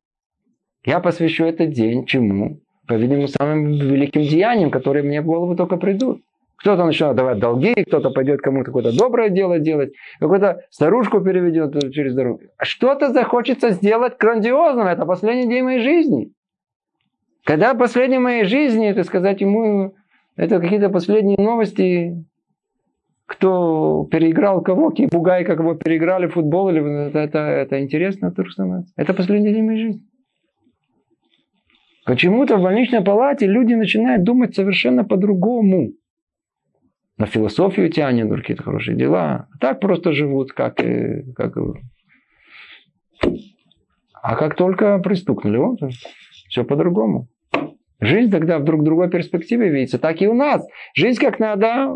я посвящу этот день чему? По-видимому, самым великим деяниям, которые мне в голову только придут. Кто-то начнет давать долги, кто-то пойдет кому-то какое-то доброе дело делать, какую-то старушку переведет через дорогу. А что-то захочется сделать грандиозным. Это последний день моей жизни. Когда последний моей жизни, это сказать ему, это какие-то последние новости, кто переиграл кого, какие бугаи, как его переиграли в футбол, или это, это, это интересно вдруг становится. Это последний день моей жизни. Почему-то в больничной палате люди начинают думать совершенно по-другому. На философию тянет, на какие-то хорошие дела. Так просто живут, как, как... А как только пристукнули, вот, все по-другому. Жизнь тогда вдруг в другой перспективе видится. Так и у нас. Жизнь как надо,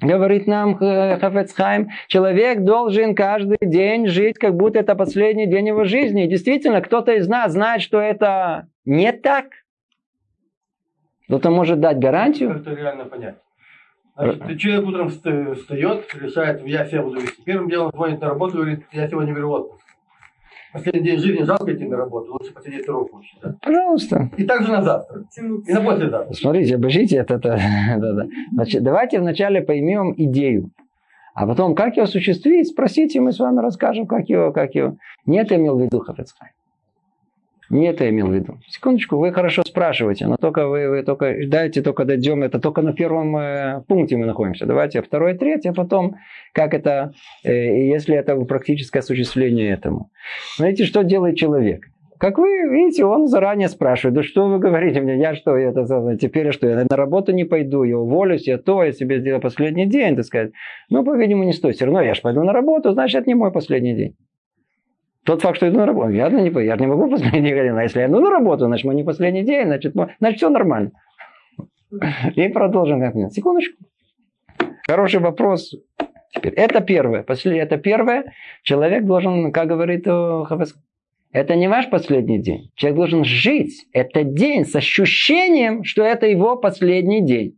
говорит нам Хафецхайм, человек должен каждый день жить, как будто это последний день его жизни. И действительно, кто-то из нас знает, что это не так. Кто-то может дать гарантию. Это реально понять. Значит, человек утром встает, решает, я себя буду вести. Первым делом звонит на работу и говорит, я сегодня беру отпуск. Последний день жизни жалко идти на работу, лучше посидеть руку. Да? Пожалуйста. И также на завтра. И на послезавтра. Смотрите, обожите это. это да. Значит, давайте вначале поймем идею. А потом, как ее осуществить, спросите, мы с вами расскажем, как ее, как ее. Нет, я имел в виду Хафецхайм. Не это я имел в виду. Секундочку, вы хорошо спрашиваете, но только вы, вы только дайте, только дойдем, это только на первом э, пункте мы находимся. Давайте второй, третий, а потом, как это, э, если это практическое осуществление этому. Знаете, что делает человек? Как вы видите, он заранее спрашивает, да что вы говорите мне, я что, это, теперь что, я на работу не пойду, я уволюсь, я то, я себе сделал последний день, так сказать. Ну, по-видимому, не стоит. Все равно я же пойду на работу, значит, это не мой последний день. Тот факт, что иду на работу, я не, я не могу последний день. А если я иду на работу, значит, мы не последний день, значит, значит все нормально. И продолжим как-нибудь. Секундочку. Хороший вопрос. Теперь, это первое. После, это первое. Человек должен, как говорит Хавес, это не ваш последний день. Человек должен жить этот день с ощущением, что это его последний день.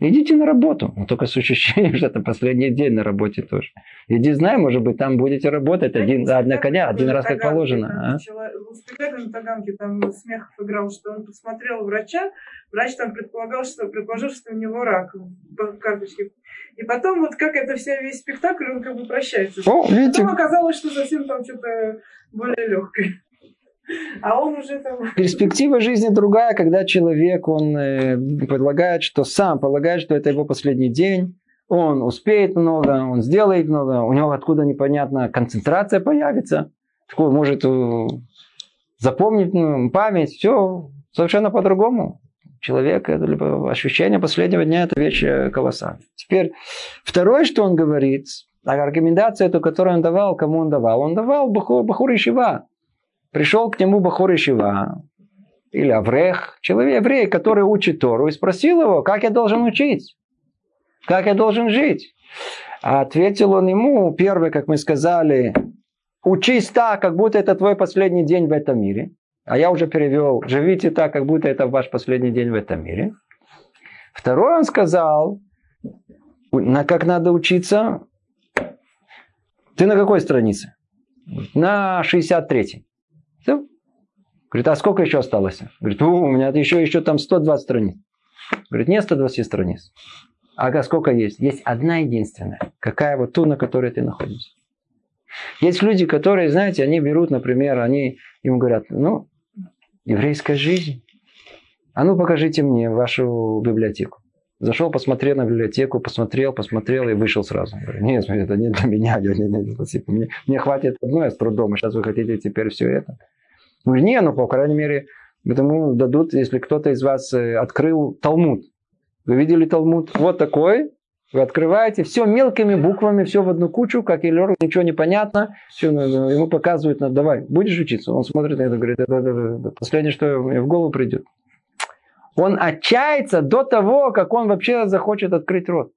Идите на работу, но только с ощущением, что это последний день на работе тоже. Иди, знай, может быть, там будете работать один, одна коня, один раз как положено. А? В спектакле на Таганке там Смехов играл, что он посмотрел врача, врач там предполагал, что, предположил, что у него рак в карточке. И потом вот как это все, весь спектакль, он как бы прощается. О, видите? Потом оказалось, что совсем там что-то более легкое. А он уже там... Перспектива жизни другая, когда человек, он э, предлагает, что сам полагает, что это его последний день, он успеет много, он сделает много, у него откуда непонятно концентрация появится, такой может э, запомнить ну, память, все совершенно по-другому. Человек, это ощущение последнего дня, это вещь э, колоссальная. Теперь, второе, что он говорит, а рекомендация, эту, которую он давал, кому он давал? Он давал Бахур Ишива. Пришел к нему Бахур Ишива, или Аврех, человек еврей, который учит Тору, и спросил его, как я должен учить, как я должен жить. А ответил он ему, первый, как мы сказали, учись так, как будто это твой последний день в этом мире. А я уже перевел, живите так, как будто это ваш последний день в этом мире. Второй он сказал, на как надо учиться. Ты на какой странице? На 63-й. Все. Говорит, а сколько еще осталось? Говорит, у меня еще, еще там 120 страниц. Говорит, нет 120 страниц. Ага, сколько есть? Есть одна единственная. Какая вот ту, на которой ты находишься. Есть люди, которые, знаете, они берут, например, они ему говорят, ну, еврейская жизнь. А ну покажите мне вашу библиотеку. Зашел, посмотрел на библиотеку, посмотрел, посмотрел и вышел сразу. Говорю, нет, это не для меня, нет, нет, нет, спасибо. Мне, мне хватит одной с трудом, сейчас вы хотите теперь все это. Ну, не, ну, по крайней мере, потому дадут, если кто-то из вас э, открыл Талмуд. Вы видели Талмуд? Вот такой, вы открываете, все мелкими буквами, все в одну кучу, как Элер, ничего не понятно. Все, ну, ну, ему показывают, давай, будешь учиться? Он смотрит на это, говорит, это, это, это, последнее, что мне в голову придет. Он отчается до того, как он вообще захочет открыть рот.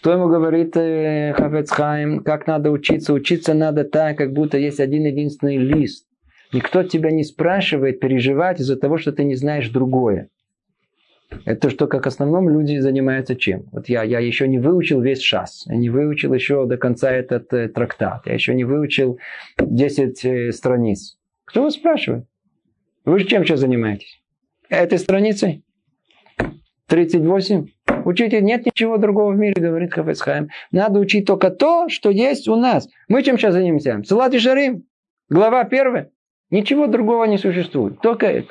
Что ему говорит э, Хафецхайм? Как надо учиться? Учиться надо так, как будто есть один единственный лист. Никто тебя не спрашивает переживать из-за того, что ты не знаешь другое. Это что, как основном люди занимаются чем? Вот я, я еще не выучил весь шас, я не выучил еще до конца этот э, трактат, я еще не выучил 10 э, страниц. Кто вас спрашивает? Вы же чем сейчас занимаетесь? Этой страницей? 38? Учите, нет ничего другого в мире, говорит Хафецхайм. Надо учить только то, что есть у нас. Мы чем сейчас занимаемся? Салат и Шарим. Глава первая. Ничего другого не существует. Только это.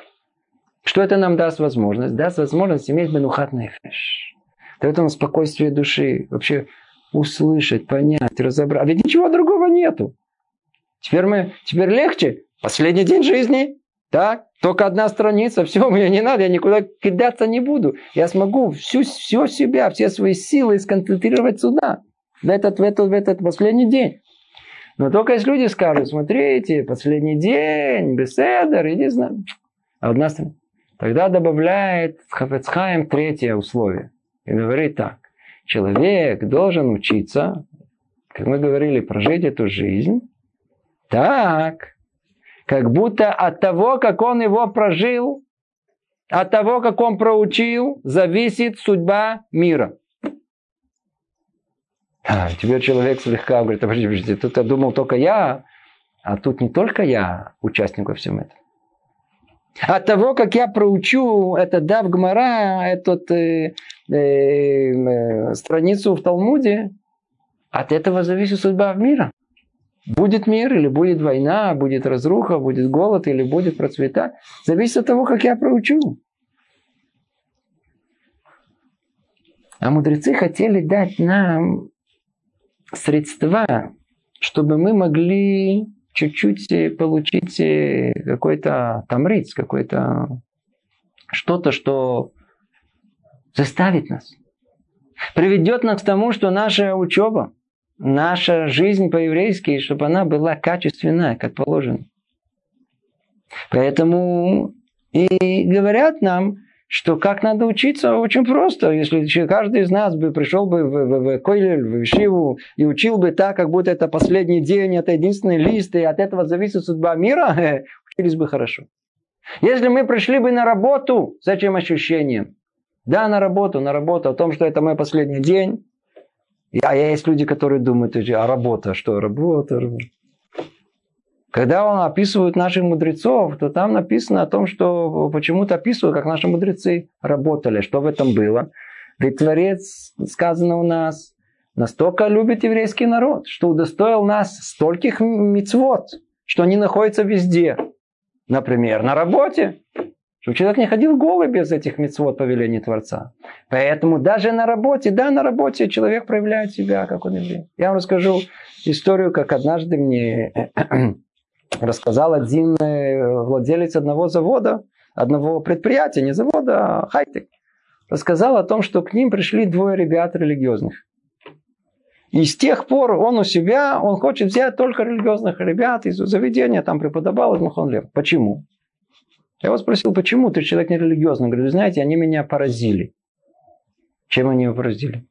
Что это нам даст возможность? Даст возможность иметь бенухат нефеш. Дает нам спокойствие души. Вообще услышать, понять, разобрать. А ведь ничего другого нету. Теперь мы, теперь легче. Последний день жизни. Так, только одна страница, все, мне не надо, я никуда кидаться не буду. Я смогу всю, всю себя, все свои силы сконцентрировать сюда, в этот, в этот, в этот последний день. Но только если люди скажут, смотрите, последний день, беседер, иди знаю. А одна страница. Тогда добавляет Хафецхайм третье условие. И говорит так. Человек должен учиться, как мы говорили, прожить эту жизнь так, как будто от того, как он его прожил, от того, как он проучил, зависит судьба мира. А, теперь человек слегка говорит, подождите, подождите, тут я думал только я, а тут не только я участник во всем этом. От того, как я проучу это Дав Гмара, эту э, э, э, страницу в Талмуде, от этого зависит судьба мира. Будет мир или будет война, будет разруха, будет голод или будет процветать. Зависит от того, как я проучу. А мудрецы хотели дать нам средства, чтобы мы могли чуть-чуть э, получить э, какой-то тамриц, какой-то что-то, что заставит нас, приведет нас к тому, что наша учеба, наша жизнь по-еврейски, чтобы она была качественная, как положено. Поэтому и говорят нам, что как надо учиться, очень просто. Если каждый из нас бы пришел бы в, в, в Койлер, в Шиву и учил бы так, как будто это последний день, это единственный лист, и от этого зависит судьба мира, учились бы хорошо. Если мы пришли бы на работу этим ощущением, да, на работу, на работу, о том, что это мой последний день, а есть люди, которые думают, а работа, что работа, работа. Когда он описывает наших мудрецов, то там написано о том, что почему-то описывают, как наши мудрецы работали, что в этом было. Ведь Творец, сказано у нас, настолько любит еврейский народ, что удостоил нас стольких мецвод, что они находятся везде. Например, на работе. Чтобы человек не ходил голый без этих мецвод повелений Творца. Поэтому даже на работе, да, на работе человек проявляет себя, как он еврей. Я вам расскажу историю, как однажды мне рассказал один э, владелец одного завода, одного предприятия, не завода, а хайтек. Рассказал о том, что к ним пришли двое ребят религиозных. И с тех пор он у себя, он хочет взять только религиозных ребят из заведения, там преподавал из Махонлер. Почему? Я его спросил, почему? Ты человек не религиозный. Он говорит, вы знаете, они меня поразили. Чем они его поразили?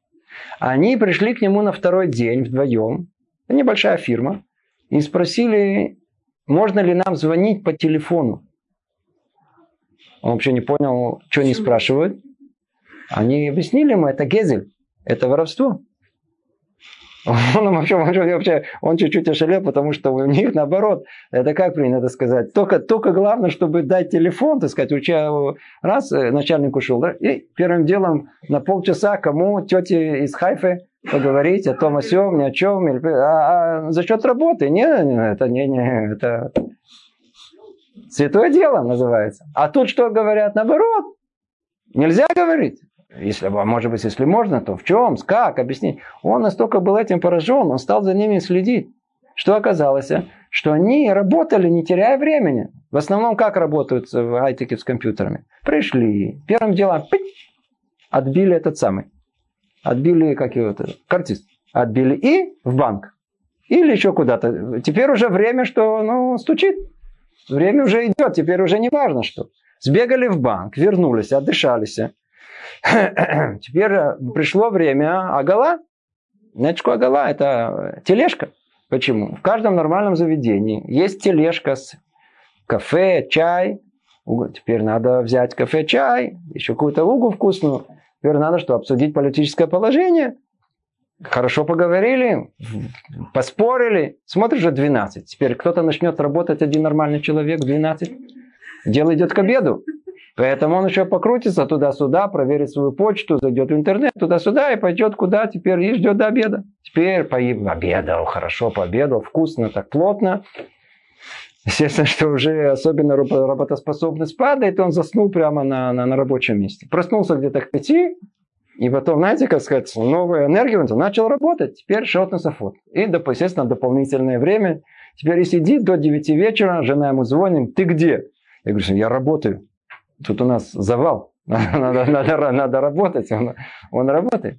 Они пришли к нему на второй день вдвоем. Небольшая фирма. И спросили, можно ли нам звонить по телефону? Он вообще не понял, что они спрашивают. Они объяснили ему, это гезель, это воровство. Он вообще, вообще, он чуть-чуть ошалел, потому что у них наоборот, это как принято сказать, только, только главное, чтобы дать телефон, так сказать, у тебя раз э, начальник ушел, да, и первым делом на полчаса кому тете из Хайфы поговорить о том, о сем, ни о чем, а, а за счет работы. Не, это не, не, это святое дело называется. А тут что говорят? Наоборот, нельзя говорить. Если, а может быть, если можно, то в чем, как, объяснить. Он настолько был этим поражен, он стал за ними следить. Что оказалось? Что они работали, не теряя времени. В основном как работают в айтеке с компьютерами? Пришли, первым делом отбили этот самый. Отбили, как его, картист. Отбили и в банк. Или еще куда-то. Теперь уже время, что ну, стучит. Время уже идет, теперь уже не важно что. Сбегали в банк, вернулись, отдышались. Теперь э, пришло время Агала. Знаете, что Агала? Это тележка. Почему? В каждом нормальном заведении есть тележка с кафе, чай. Теперь надо взять кафе, чай, еще какую-то угу вкусную. Теперь надо что? Обсудить политическое положение. Хорошо поговорили, поспорили. Смотришь же 12. Теперь кто-то начнет работать, один нормальный человек, 12. Дело идет к обеду. Поэтому он еще покрутится туда-сюда, проверит свою почту, зайдет в интернет туда-сюда и пойдет куда теперь и ждет до обеда. Теперь поим, обедал, хорошо пообедал, вкусно, так плотно. Естественно, что уже особенно работоспособность падает, и он заснул прямо на, на, на рабочем месте. Проснулся где-то к пяти, и потом, знаете, как сказать, новая энергия, он начал работать. Теперь шот на сафот. И, естественно, дополнительное время. Теперь и сидит до 9 вечера, жена ему звонит, ты где? Я говорю, я работаю. Тут у нас завал. Надо, надо, надо работать. Он, он работает.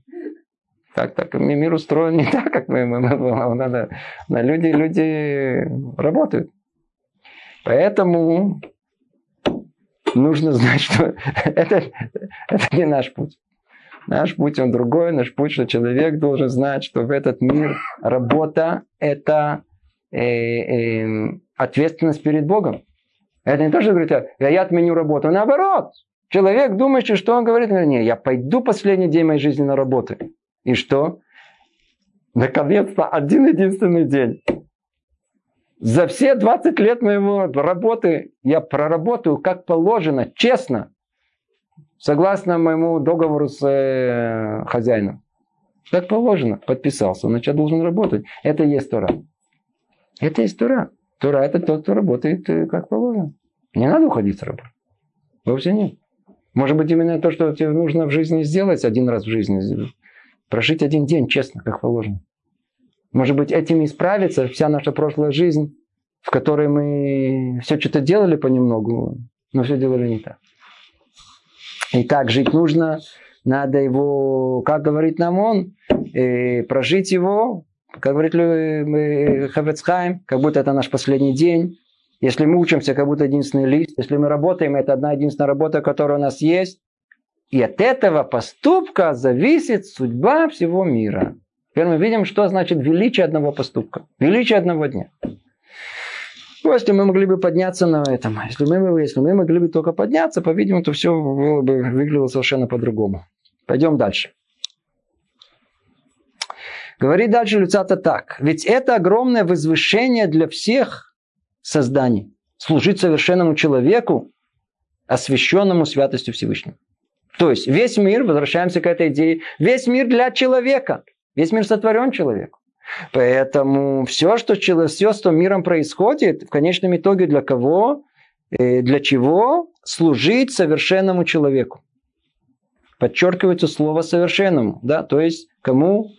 Так, так мир устроен не так, как мы. мы, мы надо, люди, люди работают. Поэтому нужно знать, что это, это не наш путь. Наш путь, он другой. Наш путь, что человек должен знать, что в этот мир работа – это э, э, ответственность перед Богом. Это не то, что говорит, я отменю работу. Наоборот, человек думает, что он говорит, не, я пойду последний день моей жизни на работу. И что? Наконец-то один единственный день. За все 20 лет моего работы я проработаю как положено, честно, согласно моему договору с э, хозяином. Как положено, подписался, значит, я должен работать. Это есть Тора. Это есть Тора. Тура это тот, кто работает э, как положено. Не надо уходить с работы. Вовсе нет. Может быть, именно то, что тебе нужно в жизни сделать один раз в жизни. Прожить один день честно, как положено. Может быть, этим исправится вся наша прошлая жизнь, в которой мы все что-то делали понемногу, но все делали не так. И так жить нужно, надо его, как говорит нам он, э, прожить его как говорит Хавецхайм, как будто это наш последний день. Если мы учимся, как будто единственный лист. Если мы работаем, это одна единственная работа, которая у нас есть. И от этого поступка зависит судьба всего мира. Теперь мы видим, что значит величие одного поступка. Величие одного дня. Ну, если мы могли бы подняться на этом, если мы, если мы могли бы только подняться, по-видимому, то все было бы выглядело совершенно по-другому. Пойдем дальше. Говорит дальше Люцата так. Ведь это огромное возвышение для всех созданий. Служить совершенному человеку, освященному святостью Всевышнего. То есть весь мир, возвращаемся к этой идее, весь мир для человека. Весь мир сотворен человеку. Поэтому все, что, все, что миром происходит, в конечном итоге для кого? Э, для чего? Служить совершенному человеку. Подчеркивается слово совершенному. Да? То есть кому?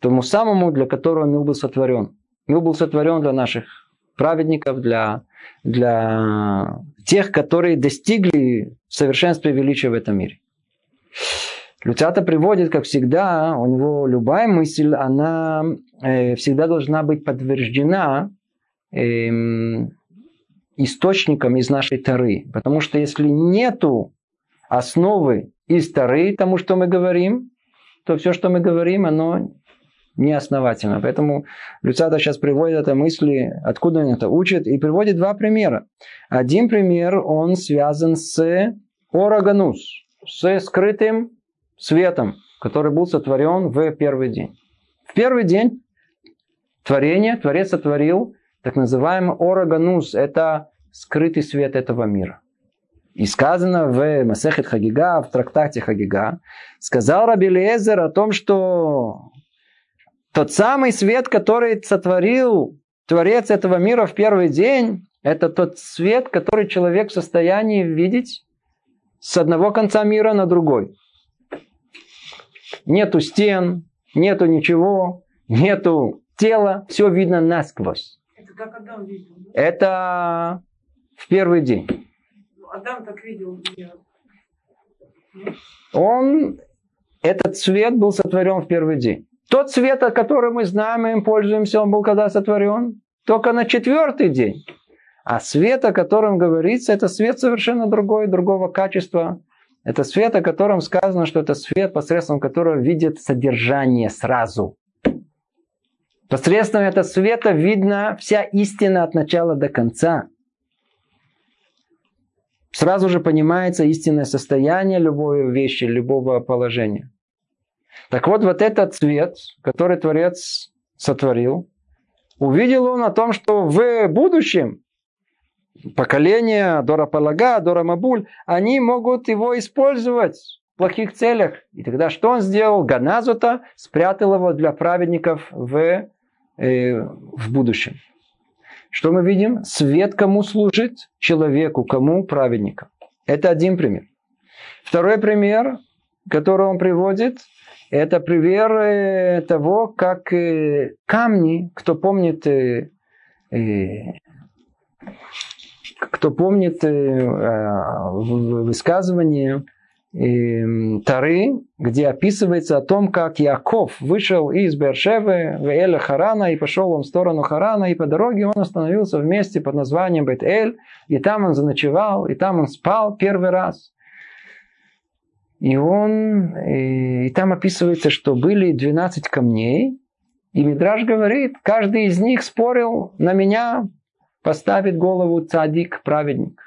Тому самому, для которого мир был сотворен. Мир был сотворен для наших праведников, для, для тех, которые достигли совершенства и величия в этом мире. Люцата приводит, как всегда, у него любая мысль, она э, всегда должна быть подтверждена э, источником из нашей Тары. Потому что если нету основы из Тары тому, что мы говорим, то все, что мы говорим, оно неосновательно. Поэтому Люцада сейчас приводит это мысли, откуда он это учит, и приводит два примера. Один пример, он связан с Ороганус, с скрытым светом, который был сотворен в первый день. В первый день творения Творец сотворил так называемый Ороганус, это скрытый свет этого мира. И сказано в Масехет Хагига, в трактате Хагига, сказал Раби Лезер о том, что Тот самый свет, который сотворил Творец этого мира в первый день, это тот свет, который человек в состоянии видеть с одного конца мира на другой. Нету стен, нету ничего, нету тела, все видно насквозь. Это как Адам видел. да? Это в первый день. Ну, Адам так видел. Он, этот свет был сотворен в первый день. Тот свет, о котором мы знаем и им пользуемся, он был когда сотворен? Только на четвертый день. А свет, о котором говорится, это свет совершенно другой, другого качества. Это свет, о котором сказано, что это свет, посредством которого видит содержание сразу. Посредством этого света видно вся истина от начала до конца. Сразу же понимается истинное состояние любой вещи, любого положения. Так вот, вот этот цвет, который Творец сотворил, увидел он о том, что в будущем поколение Дора Палага, Дора Мабуль, они могут его использовать в плохих целях. И тогда что он сделал? Ганазута спрятал его для праведников в, э, в будущем. Что мы видим? Свет кому служит? Человеку, кому? Праведникам. Это один пример. Второй пример, который он приводит, это пример э, того, как э, камни, кто помнит, э, кто помнит высказывание Тары, где описывается о том, как Яков вышел из Бершевы в Эля Харана и пошел он в сторону Харана, и по дороге он остановился в месте под названием Бет-Эль, и там он заночевал, и там он спал первый раз. И он, э, и там описывается, что были 12 камней, и Мидраж говорит, каждый из них спорил на меня, поставит голову цадик, праведник.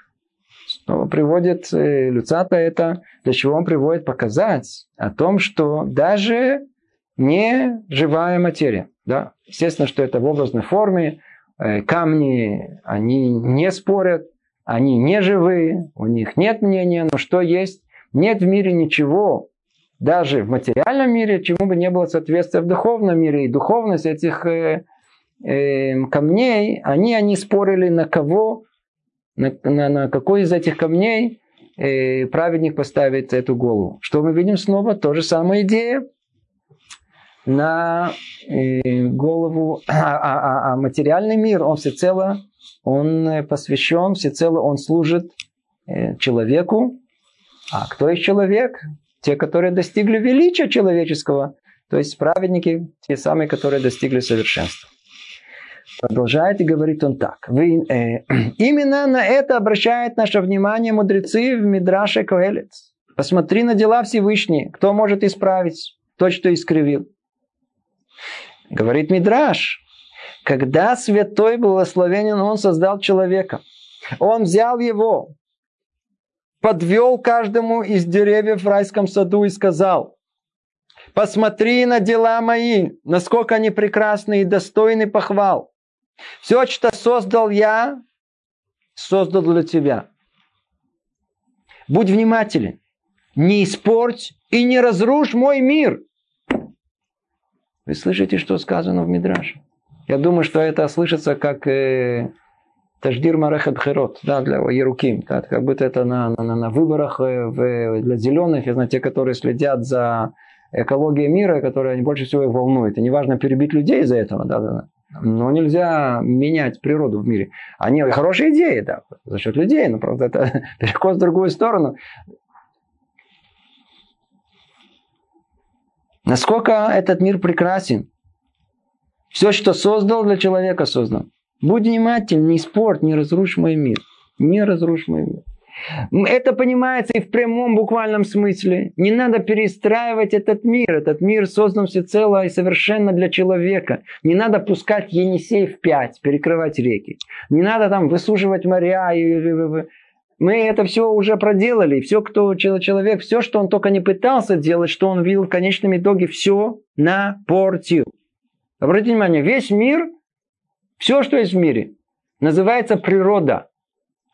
Снова приводит э, Люцата это, для чего он приводит показать о том, что даже не живая материя, да, естественно, что это в образной форме, э, камни, они не спорят, они не живые, у них нет мнения, но что есть? Нет в мире ничего, даже в материальном мире, чему бы не было соответствия в духовном мире. И духовность этих э, э, камней, они, они спорили на кого, на, на, на какой из этих камней э, праведник поставит эту голову. Что мы видим снова? То же самая идея на э, голову, а, а- а- а материальный мир, он всецело, он э, посвящен, всецело он служит э, человеку. А кто есть человек? Те, которые достигли величия человеческого, то есть праведники, те самые, которые достигли совершенства. Продолжает и говорит он так. Вы, э, именно на это обращает наше внимание мудрецы в Мидраше Коэлец. Посмотри на дела Всевышние. Кто может исправить то, что искривил? Говорит Мидраш. Когда святой благословенен, он создал человека. Он взял его, подвел каждому из деревьев в райском саду и сказал, посмотри на дела мои, насколько они прекрасны и достойны похвал. Все, что создал я, создал для тебя. Будь внимателен, не испорть и не разрушь мой мир. Вы слышите, что сказано в Мидраше? Я думаю, что это слышится как э, Таждир Марехат Херот, да, для Еруким. Да, как будто это на, на, на выборах э, в, для зеленых, я знаю, те, которые следят за экологией мира, которые они больше всего их волнует. И неважно перебить людей из-за этого, да, да. Но нельзя менять природу в мире. Они хорошие идеи, да, за счет людей, но правда это перекос в другую сторону. Насколько этот мир прекрасен. Все, что создал для человека, создал. Будь внимателен, не спорт, не разрушь мой мир. Не разрушь мой мир. Это понимается и в прямом буквальном смысле. Не надо перестраивать этот мир. Этот мир создан всецело и совершенно для человека. Не надо пускать Енисей в пять, перекрывать реки. Не надо там высушивать моря. Мы это все уже проделали. Все, кто человек, все, что он только не пытался делать, что он видел в конечном итоге, все напортил. Обратите внимание, весь мир, все, что есть в мире, называется природа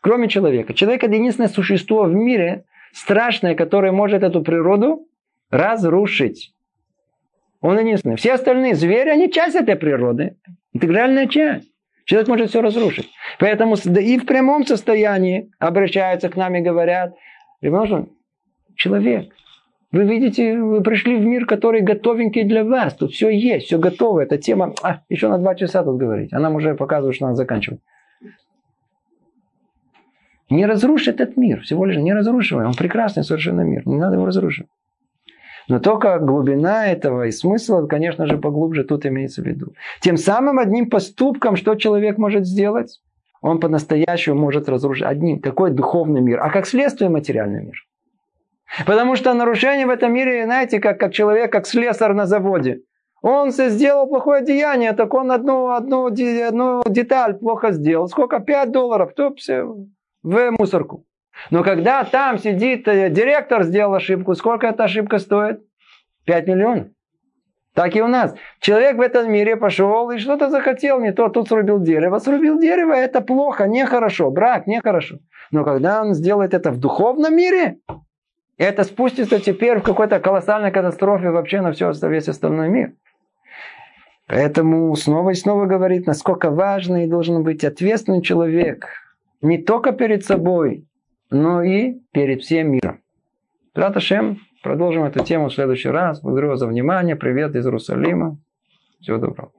кроме человека. Человек это единственное существо в мире страшное, которое может эту природу разрушить. Он единственный. Все остальные звери, они часть этой природы. Интегральная часть. Человек может все разрушить. Поэтому и в прямом состоянии обращаются к нам и говорят, человек, вы видите, вы пришли в мир, который готовенький для вас. Тут все есть, все готово. Эта тема, а, еще на два часа тут говорить. А нам уже показывают, что надо заканчивать. Не разрушь этот мир, всего лишь не разрушивай. Он прекрасный совершенно мир, не надо его разрушить. Но только глубина этого и смысл, конечно же, поглубже тут имеется в виду. Тем самым одним поступком, что человек может сделать, он по-настоящему может разрушить одним. Какой духовный мир, а как следствие материальный мир. Потому что нарушение в этом мире, знаете, как, как человек, как слесарь на заводе. Он сделал плохое деяние, так он одну, одну, одну деталь плохо сделал. Сколько? 5 долларов. То все в мусорку. Но когда там сидит э, директор, сделал ошибку, сколько эта ошибка стоит? 5 миллионов. Так и у нас. Человек в этом мире пошел и что-то захотел, не то, тут срубил дерево. Срубил дерево, это плохо, нехорошо. Брак, нехорошо. Но когда он сделает это в духовном мире, это спустится теперь в какой-то колоссальной катастрофе вообще на все, весь остальной мир. Поэтому снова и снова говорит, насколько важный должен быть ответственный человек. Не только перед собой, но и перед всем миром. Раташем, продолжим эту тему в следующий раз. Благодарю вас за внимание. Привет из Иерусалима. Всего доброго.